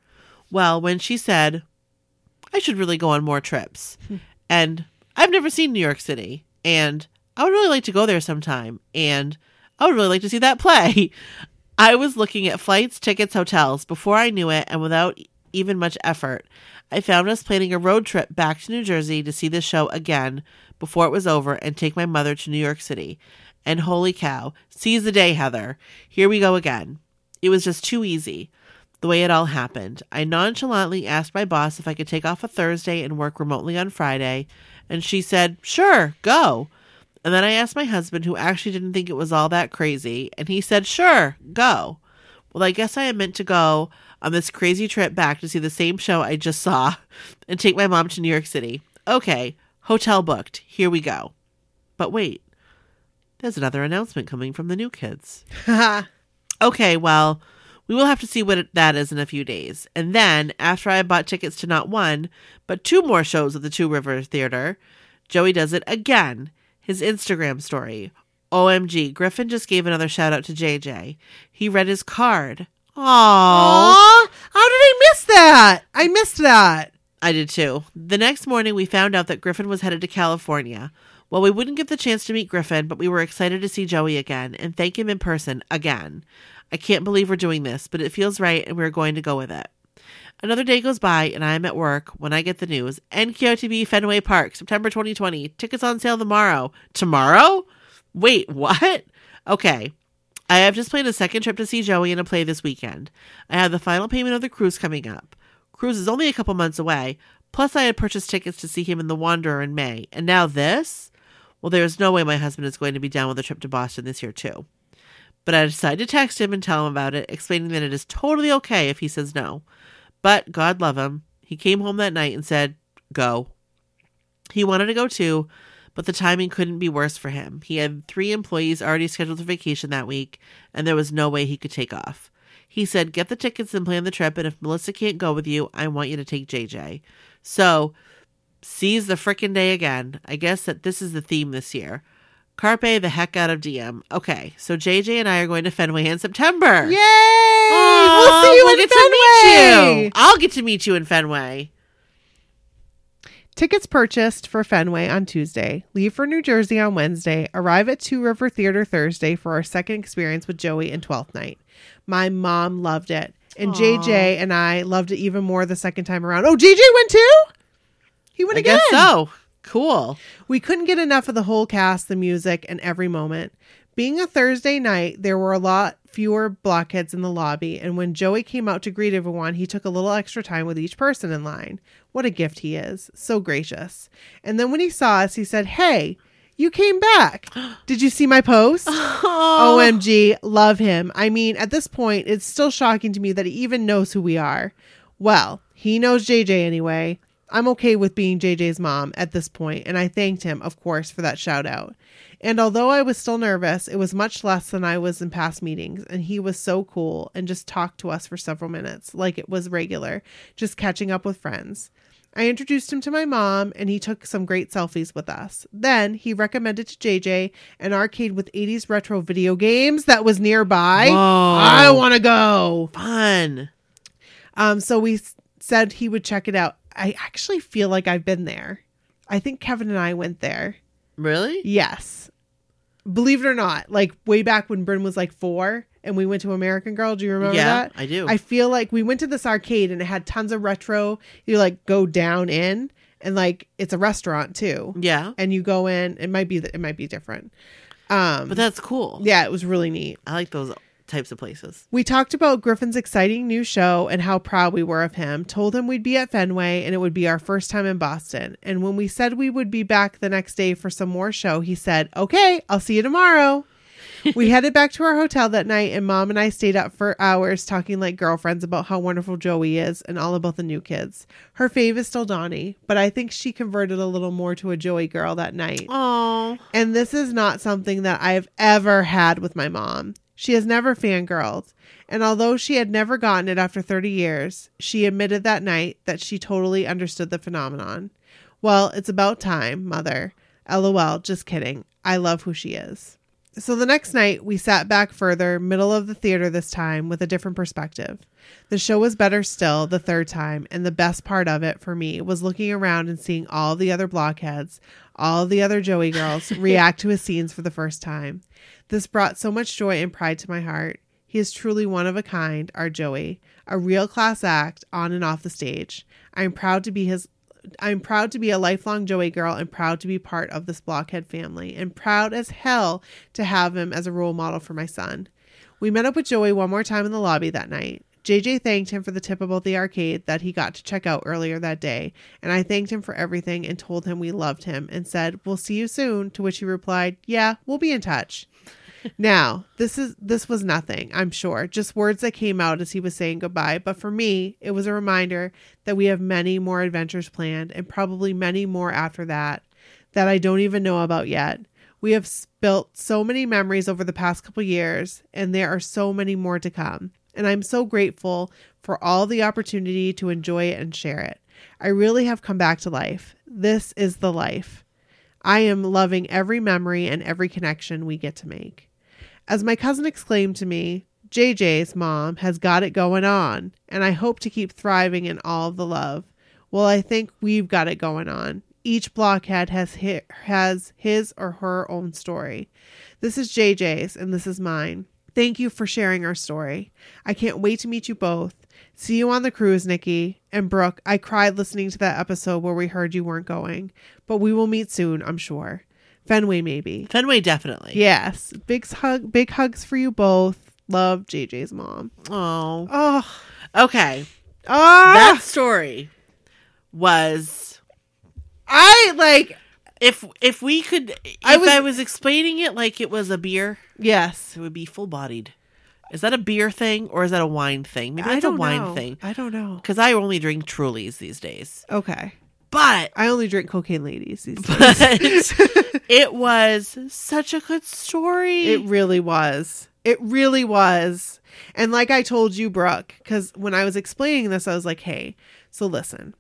Well, when she said, I should really go on more trips, hmm. and I've never seen New York City, and I would really like to go there sometime, and I would really like to see that play. I was looking at flights, tickets, hotels before I knew it, and without even much effort. I found us planning a road trip back to New Jersey to see the show again before it was over and take my mother to New York City. And holy cow, seize the day, Heather. Here we go again. It was just too easy, the way it all happened. I nonchalantly asked my boss if I could take off a Thursday and work remotely on Friday, and she said, Sure, go. And then I asked my husband, who actually didn't think it was all that crazy, and he said, Sure, go. Well, I guess I am meant to go on this crazy trip back to see the same show I just saw and take my mom to New York City. Okay, hotel booked. Here we go. But wait, there's another announcement coming from the new kids. Okay, well, we will have to see what it, that is in a few days. And then, after I bought tickets to not one, but two more shows at the Two River Theater, Joey does it again. His Instagram story. OMG, Griffin just gave another shout out to JJ. He read his card. Aww. Aw, how did I miss that? I missed that. I did too. The next morning, we found out that Griffin was headed to California. Well, we wouldn't get the chance to meet Griffin, but we were excited to see Joey again and thank him in person again. I can't believe we're doing this, but it feels right and we're going to go with it. Another day goes by and I am at work when I get the news. NKOTB Fenway Park, September 2020. Tickets on sale tomorrow. Tomorrow? Wait, what? Okay. I have just planned a second trip to see Joey in a play this weekend. I have the final payment of the cruise coming up. Cruise is only a couple months away. Plus, I had purchased tickets to see him in The Wanderer in May. And now this? Well, there is no way my husband is going to be down with a trip to Boston this year, too. But I decided to text him and tell him about it, explaining that it is totally okay if he says no. But God love him, he came home that night and said, Go. He wanted to go too, but the timing couldn't be worse for him. He had three employees already scheduled for vacation that week, and there was no way he could take off. He said, Get the tickets and plan the trip, and if Melissa can't go with you, I want you to take JJ. So, seize the frickin' day again. I guess that this is the theme this year. Carpe the heck out of diem. Okay, so JJ and I are going to Fenway in September. Yay! Aw, we'll see you we'll in get Fenway. to meet you. I'll get to meet you in Fenway. Tickets purchased for Fenway on Tuesday. Leave for New Jersey on Wednesday. Arrive at Two River Theater Thursday for our second experience with Joey and Twelfth Night. My mom loved it, and Aw. JJ and I loved it even more the second time around. Oh, JJ went too. He went I again. guess so. Cool. We couldn't get enough of the whole cast, the music, and every moment. Being a Thursday night, there were a lot fewer blockheads in the lobby, and when Joey came out to greet everyone, he took a little extra time with each person in line. What a gift he is. So gracious. And then when he saw us, he said, Hey, you came back. Did you see my post? Oh, OMG, love him. I mean, at this point, it's still shocking to me that he even knows who we are. Well, he knows JJ anyway. I'm okay with being JJ's mom at this point, and I thanked him, of course, for that shout out. And although I was still nervous, it was much less than I was in past meetings, and he was so cool and just talked to us for several minutes, like it was regular, just catching up with friends. I introduced him to my mom, and he took some great selfies with us. Then he recommended to JJ an arcade with 80s retro video games that was nearby. Whoa. I want to go. fun. Um, so we said he would check it out. I actually feel like I've been there. I think Kevin and I went there. Really? Yes. Believe it or not, like way back when Bryn was like four and we went to American Girl. Do you remember yeah, that? I do. I feel like we went to this arcade and it had tons of retro. You like go down in and like it's a restaurant too. yeah, And you go in, it might be it might be different. Um but that's cool. yeah, it was really neat. I like those types of places. We talked about Griffin's exciting new show and how proud we were of him. Told him we'd be at Fenway and it would be our first time in Boston. And when we said we would be back the next day for some more show, he said, "Okay, I'll see you tomorrow." we headed back to our hotel that night and mom and I stayed up for hours talking like girlfriends about how wonderful Joey is and all about the new kids. Her fave is still Donnie, but I think she converted a little more to a Joey girl that night. Oh, And this is not something that I've ever had with my mom. She has never fangirled. And although she had never gotten it after 30 years, she admitted that night that she totally understood the phenomenon. Well, it's about time, mother. LOL, just kidding. I love who she is. So the next night, we sat back further, middle of the theater this time, with a different perspective. The show was better still the third time, and the best part of it for me was looking around and seeing all the other blockheads, all the other Joey girls react to his scenes for the first time. This brought so much joy and pride to my heart. He is truly one of a kind, our Joey, a real class act on and off the stage. I'm proud to be his I'm proud to be a lifelong Joey girl and proud to be part of this blockhead family and proud as hell to have him as a role model for my son. We met up with Joey one more time in the lobby that night. JJ thanked him for the tip about the arcade that he got to check out earlier that day, and I thanked him for everything and told him we loved him and said, We'll see you soon, to which he replied, Yeah, we'll be in touch. Now, this is this was nothing, I'm sure. Just words that came out as he was saying goodbye, but for me, it was a reminder that we have many more adventures planned and probably many more after that that I don't even know about yet. We have built so many memories over the past couple years, and there are so many more to come. And I'm so grateful for all the opportunity to enjoy it and share it. I really have come back to life. This is the life. I am loving every memory and every connection we get to make. As my cousin exclaimed to me, JJ's mom has got it going on, and I hope to keep thriving in all the love. Well, I think we've got it going on. Each blockhead has hi- has his or her own story. This is JJ's and this is mine. Thank you for sharing our story. I can't wait to meet you both. See you on the cruise, Nikki. And Brooke, I cried listening to that episode where we heard you weren't going, but we will meet soon, I'm sure. Fenway, maybe. Fenway, definitely. Yes. Big hug, big hugs for you both. Love JJ's mom. Oh. Oh, Okay. ah, That story was I like. if if we could if I I was- was, explaining it like it was a beer, Yes, it would be full bodied. Is that a beer thing or is that a wine thing? Maybe it's a wine know. thing. I don't know. Because I only drink Trulies these days. Okay, But I only drink cocaine ladies these but days. it was such a good story. it really was. It really was. And like I told you, Brooke, because when I was explaining this, I was like, "Hey, so listen,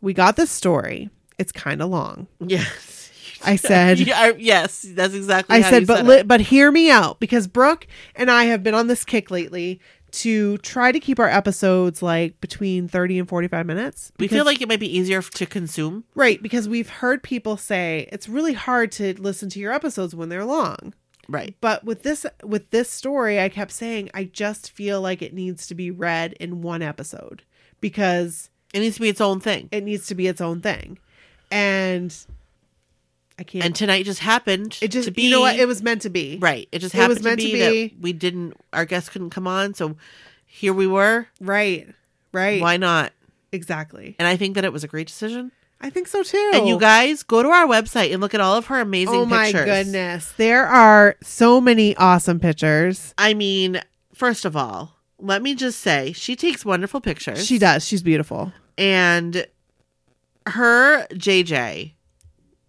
we got this story. It's kind of long." yes. I said, Yeah, yes, that's exactly I said, but said li- but hear me out because Brooke and I have been on this kick lately to try to keep our episodes like between 30 and 45 minutes. we feel like it might be easier to consume. right because we've heard people say it's really hard to listen to your episodes when they're long. Right. But with this with this story, I kept saying I just feel like it needs to be read in one episode because It needs to be its own thing. it needs to be its own thing. And I can't And tonight just happened it just to be you know what it was meant to be. right. It just It was happened meant to to be, be. that we didn't. Our guests couldn't come on, so here we were. Right. Right. Why not? Exactly. And I think that it was a great decision. I think so too. And you guys go to our website and look at all of her amazing pictures. Oh my pictures. goodness. There are so many awesome pictures. I mean, first of all, let me just say she takes wonderful pictures. She does. She's beautiful. and her JJ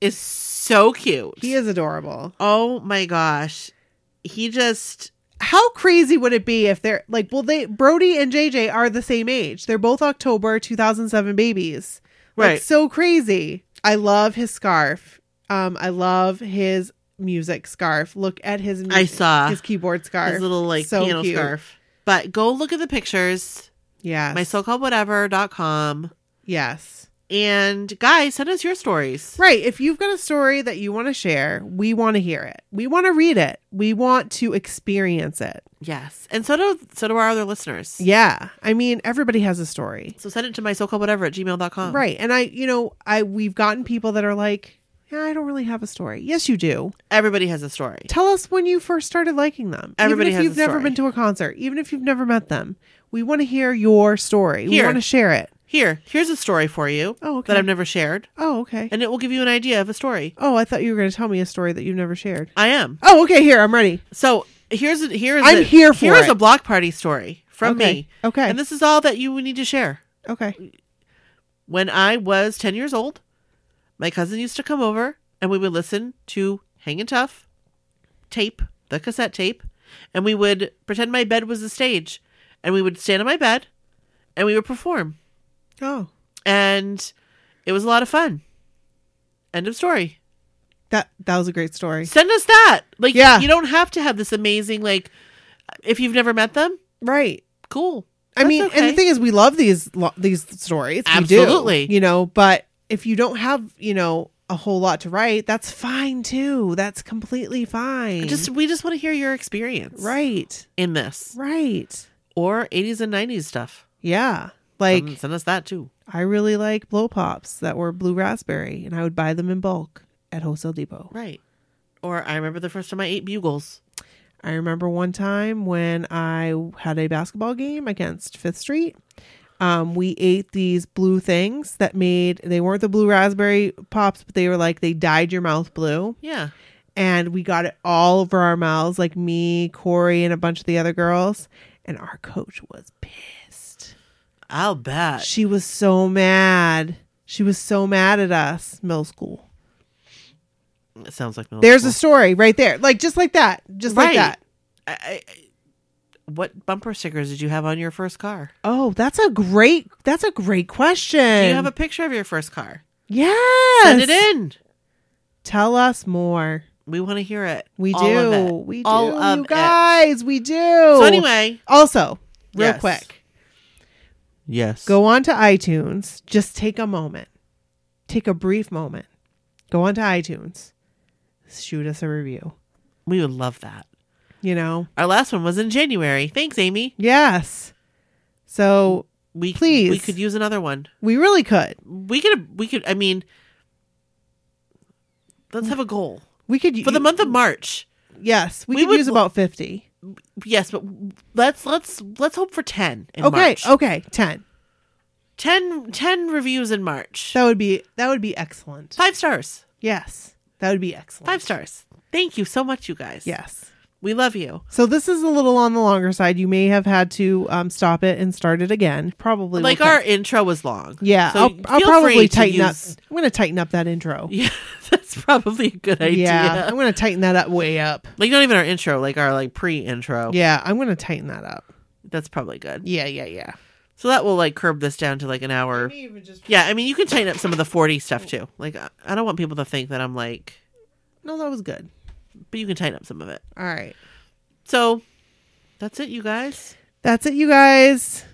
is so cute. He is adorable. Oh my gosh. He just How crazy would it be if they're like, well, they Brody and JJ are the same age. They're both October 2007 babies. Like, Right. so crazy. I love his scarf. Um, I love his music scarf. Look at his. I saw his keyboard scarf. his little like So piano cute. scarf. But go look at the pictures. Yeah. My so called whatever.com. Yes. And guys, send us your stories. Right. If you've got a story that you want to share, we want to hear it. We want to read it. We want to experience it. Yes. And so do so do our other listeners. Yeah. I mean, everybody has a story. So send it to my so called whatever at gmail.com. Right. And I, you know, I we've gotten people that are like, yeah, I don't really have a story. Yes, you do. Everybody has a story. Tell us when you first started liking them. Everybody even if you've never been to a concert, even if you've never met them. We want to hear your story. We want to share it. Here, here's a story for you Oh, okay. that I've never shared. Oh, okay. And it will give you an idea of a story. Oh, I thought you were going to tell me a story that you've never shared. I am. Oh, okay. Here, I'm ready. So here's a, here's I'm a, here for here's it. a block party story from Okay. me. Okay. And this is all that you need to share. Okay. When I was 10 years old, my cousin used to come over and we would listen to Hangin' Tough tape, the cassette tape, and we would pretend my bed was the stage and we would stand on my bed and we would perform. Oh, And it was a lot of fun. End of story. that that was a great story. Send us that. Like, Yeah. you don't have to have this amazing, like, if you've never met them, Right. cool. I That's mean, and the thing is, we love these lo- these stories. Absolutely. do, you know. But if you don't have, you know, a whole lot to write, that's fine too. That's completely fine. just we just want to hear your experience right, in this right. or 80s and 90s stuff. Yeah, like Send, send us that too. I really like blow pops that were blue raspberry, and I would buy them in bulk at Wholesale Depot. Right. Or I remember the first time I ate bugles. I remember one time when I had a basketball game against Fifth Street. Um, we ate these blue things that made they weren't the blue raspberry pops, but they were like they dyed your mouth blue. Yeah. and we got it all over our mouths, like me, Corey, and a bunch of the other girls. And our coach was pissed. I'll bet. She was so mad. She was so mad at us, middle school. It sounds like middle There's a story right there. Like just like that. Just like that. I, I, what bumper stickers did you have on your first car? Oh, that's a great that's a great question. Do you have a picture of your first car? Yes. Send it in. Tell us more. We want to hear it. We All do. it. We do. Oh, All of you it. guys, we do. So anyway, also, real Yes. quick, yes. go on to iTunes. Just take a moment. Take a brief moment. Go on to iTunes. Shoot us a review. We would love that. You know? Our last one was in January. Thanks, Amy. Yes. So We Please. we could use another one. we really could. We could we could. I mean, let's have a goal We could for the month of March. Yes, we, We could use about fifty. Yes, but let's let's let's hope for ten in Okay, March. okay, ten. 10, 10 reviews in March. That would be that would be excellent. Five stars. Yes, that would be excellent. Five stars. Thank you so much, you guys. Yes. We love you. So this is a little on the longer side. You may have had to um, stop it and start it again. Probably Like our cut- intro was long. yeah. So I'll, I'll probably tighten use... up. I'm going to tighten up that intro. Yeah, that's probably a good idea. Yeah, I'm going to tighten that up way up. Like not even our intro, like our like pre-intro. Yeah, I'm going to tighten that up. That's probably good. Yeah, yeah, yeah. So that will like curb this down to like an hour. Yeah, I mean you can tighten up some of the 40 stuff too. Like I don't want people to think that I'm like, No, that was good. But you can tighten up some of it. All right. So that's it, you guys. That's it, you guys.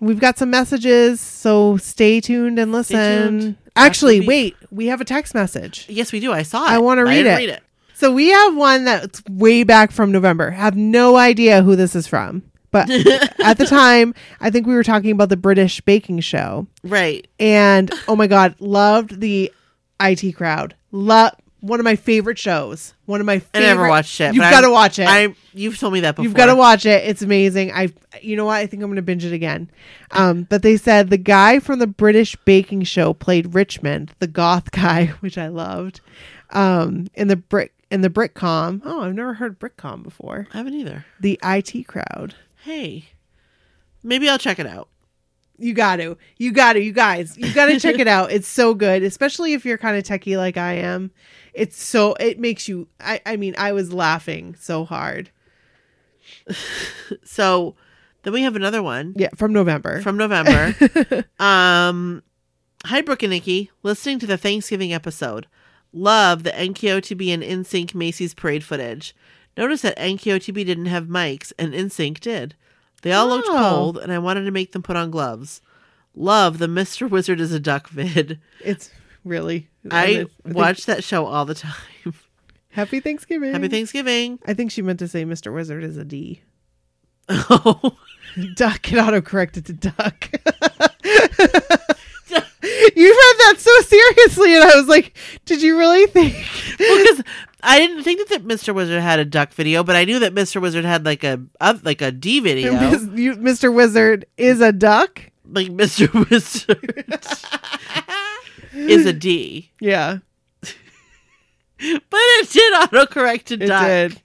We've got some messages, so stay tuned and listen. tuned. Actually, we- wait, we have a text message. Yes, we do. I saw it. I wanna read it. Read it. So we have one that's way back from November. Have no idea who this is from. But at the time, I think we were talking about the British baking show. Right. And oh my god, loved the IT crowd. Love one of my favorite shows. One of my I never watched it. You've got to watch it. I you've told me that before. You've got to watch it. It's amazing. I, you know what? I think I'm going to binge it again. Um, but they said the guy from the British baking show played Richmond, the goth guy, which I loved. Um, in the brick in the Britcom. Oh, I've never heard Britcom before. I haven't either. The IT crowd. Hey, maybe I'll check it out. You got to. You got to. You guys. You got to check it out. It's so good, especially if you're kind of techie like I am. It's so it makes you. I. I mean, I was laughing so hard. So then we have another one Yeah, from November. from November. um, hi Brooke and Nikki, listening to the Thanksgiving episode. Love the NKOTB and NSYNC Macy's parade footage. Notice that NKOTB didn't have mics and NSYNC did. They all looked Oh. cold, and I wanted to make them put on gloves. Love the Mr. Wizard is a duck vid. it's really. I watch that show all the time. Happy Thanksgiving. Happy Thanksgiving. I think she meant to say Mr. Wizard is a D. Oh, Duck. It autocorrected to duck. you read that so seriously, and I was like, "Did you really think?" because I didn't think that Mr. Wizard had a duck video, but I knew that Mr. Wizard had like a, a like a D video, Mis- you- Mr. Wizard is a duck. like Mr. Wizard is a D, Yeah, but it did autocorrect to it duck. did.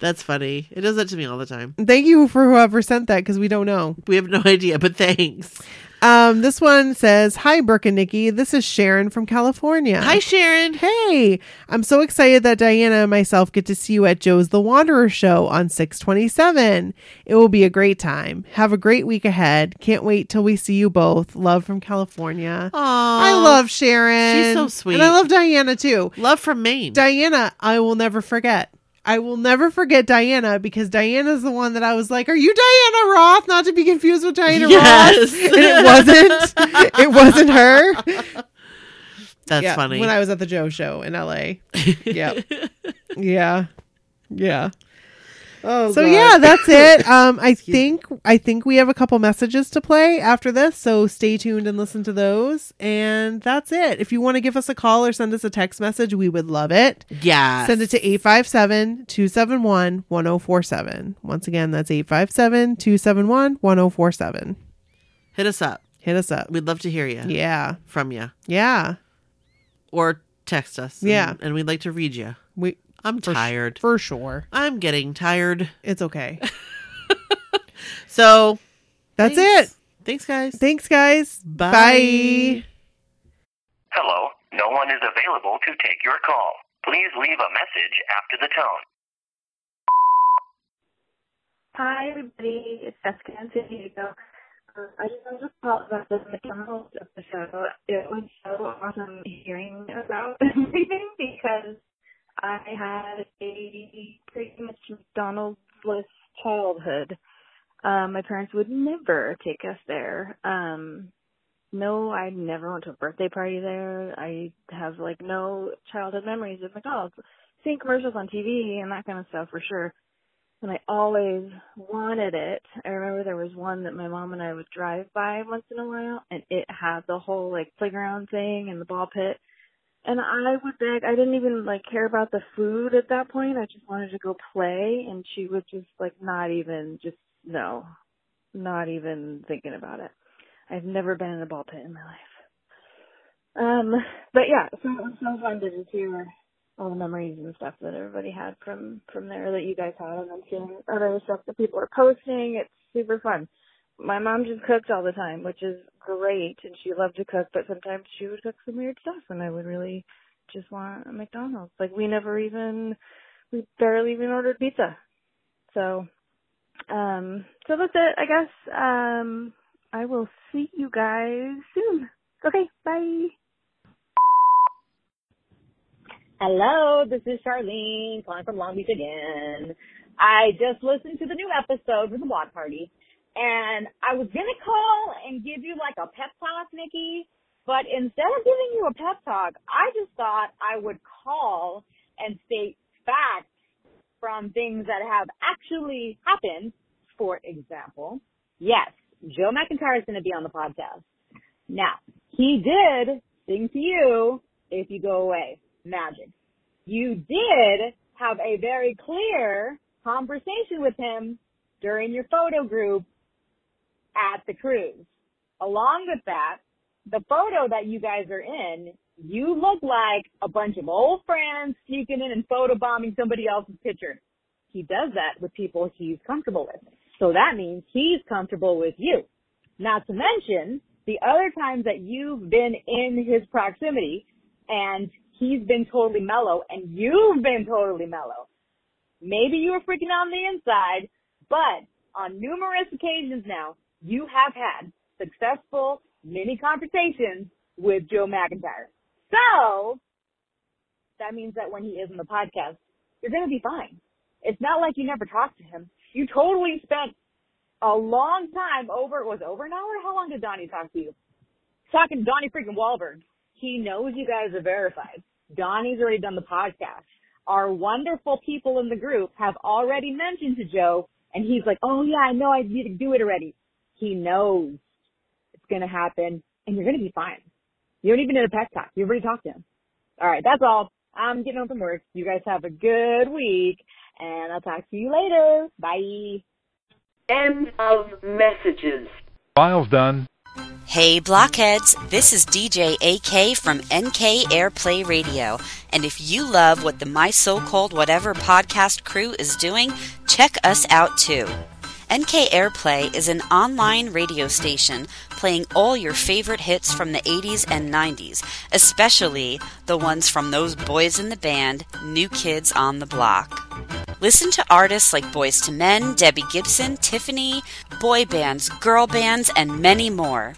That's funny. It does that to me all the time. Thank you for whoever sent that because we don't know. We have no idea, but thanks. Um, this one says, "Hi, Brooke and Nikki. This is Sharon from California. Hi, Sharon. Hey, I'm so excited that Diana and myself get to see you at Joe's The Wanderer show on 627. It will be a great time. Have a great week ahead. Can't wait till we see you both. Love from California. Aww. I love Sharon. She's so sweet. And I love Diana too. love from Maine. Diana, I will never forget. I will never forget Diana because Diana's the one that I was like, "Are you Diana Roth?" Not to be confused with Diana Yes. Roth. And it wasn't. it wasn't her. That's yeah, funny. When I was at the Joe show in LA. Yep. yeah. Yeah. Oh, So yeah, that's it. Um I think I think we have a couple messages to play after this, so stay tuned and listen to those. And that's it. If you want to give us a call or send us a text message, we would love it. yeah. Send it to 857-271-1047. Once again, that's 857-271-1047. Hit us up. Hit us up. We'd love to hear you Yeah. from you, Yeah. or text us. and- Yeah. and we'd like to read you. We I'm For sh- tired. for sure. I'm getting tired. It's okay. So That's thanks. it. Thanks, guys. Thanks, guys. Bye. Bye. Hello, no one is available to take your call. Please leave a message after the tone. Hi, everybody. It's Jessica in San Diego. Uh, I just wanted to call about the McDonald's episode. It was so awesome hearing about everything because I had a pretty much McDonald's-less childhood. Um, my parents would never take us there. Um, no, I never went to a birthday party there. I have like no childhood memories of McDonald's. Seeing commercials on TV and that kind of stuff for sure and I always wanted it. I remember there was one that my mom and I would drive by once in a while, and it had the whole like playground thing and the ball pit. And I would beg. I didn't even like care about the food at that point. I just wanted to go play, and she would just like not even just no, not even thinking about it. I've never been in a ball pit in my life. Um, but yeah, so it was so fun to just hear all the memories and stuff that everybody had from from there that you guys had and then seeing other stuff that people are posting it's super fun my mom just cooked all the time which is great and she loved to cook but sometimes she would cook some weird stuff and i would really just want a mcdonald's. Like we never even we barely even ordered pizza. So um so that's it i guess. Um i will see you guys soon. Okay bye. Hello, this is Charlene calling from Long Beach again. I just listened to the new episode with the Block Party, and I was gonna call and give you like a pep talk, Nikki, but instead of giving you a pep talk, I just thought I would call and state facts from things that have actually happened. For example, yes, Joe McIntyre is to be on the podcast. Now, he did sing to you if you go away magic. You did have a very clear conversation with him during your photo group at the cruise. Along with that, the photo that you guys are in, you look like a bunch of old friends sneaking in and photobombing somebody else's picture. He does that with people he's comfortable with. So that means he's comfortable with you. Not to mention the other times that you've been in his proximity and he's been totally mellow and you've been totally mellow. Maybe you were freaking out on the inside, but on numerous occasions now, you have had successful mini conversations with Joe McIntyre. So, that means that when he is in the podcast, you're going to be fine. It's not like you never talked to him. You totally spent a long time over, it was over an hour? How long did Donnie talk to you? Talking to Donnie freaking Wahlberg. He knows you guys are verified. Donnie's already done the podcast. Our wonderful people in the group have already mentioned to Joe, and he's like, oh yeah, I know I need to do it already. He knows it's going to happen, and you're going to be fine. You don't even need a pep talk. You already talked to him. All right, that's all. I'm getting home from work. You guys have a good week, and I'll talk to you later. Bye. End of messages. File's done. Hey blockheads, this is DJ AK from NK Airplay Radio. And if you love what the My So Called Whatever podcast crew is doing, check us out too. NK Airplay is an online radio station playing all your favorite hits from the 80s and 90s, especially the ones from those boys in the band, New Kids on the Block. Listen to artists like Boyz II Men, Debbie Gibson, Tiffany, boy bands, girl bands, and many more.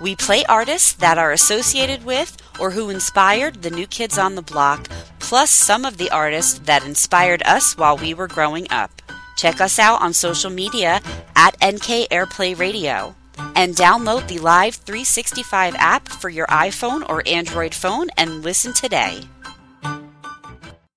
We play artists that are associated with or who inspired the new kids on the block, plus some of the artists that inspired us while we were growing up. Check us out on social media at NK Airplay Radio. And download the Live 365 app for your iPhone or Android phone and listen today.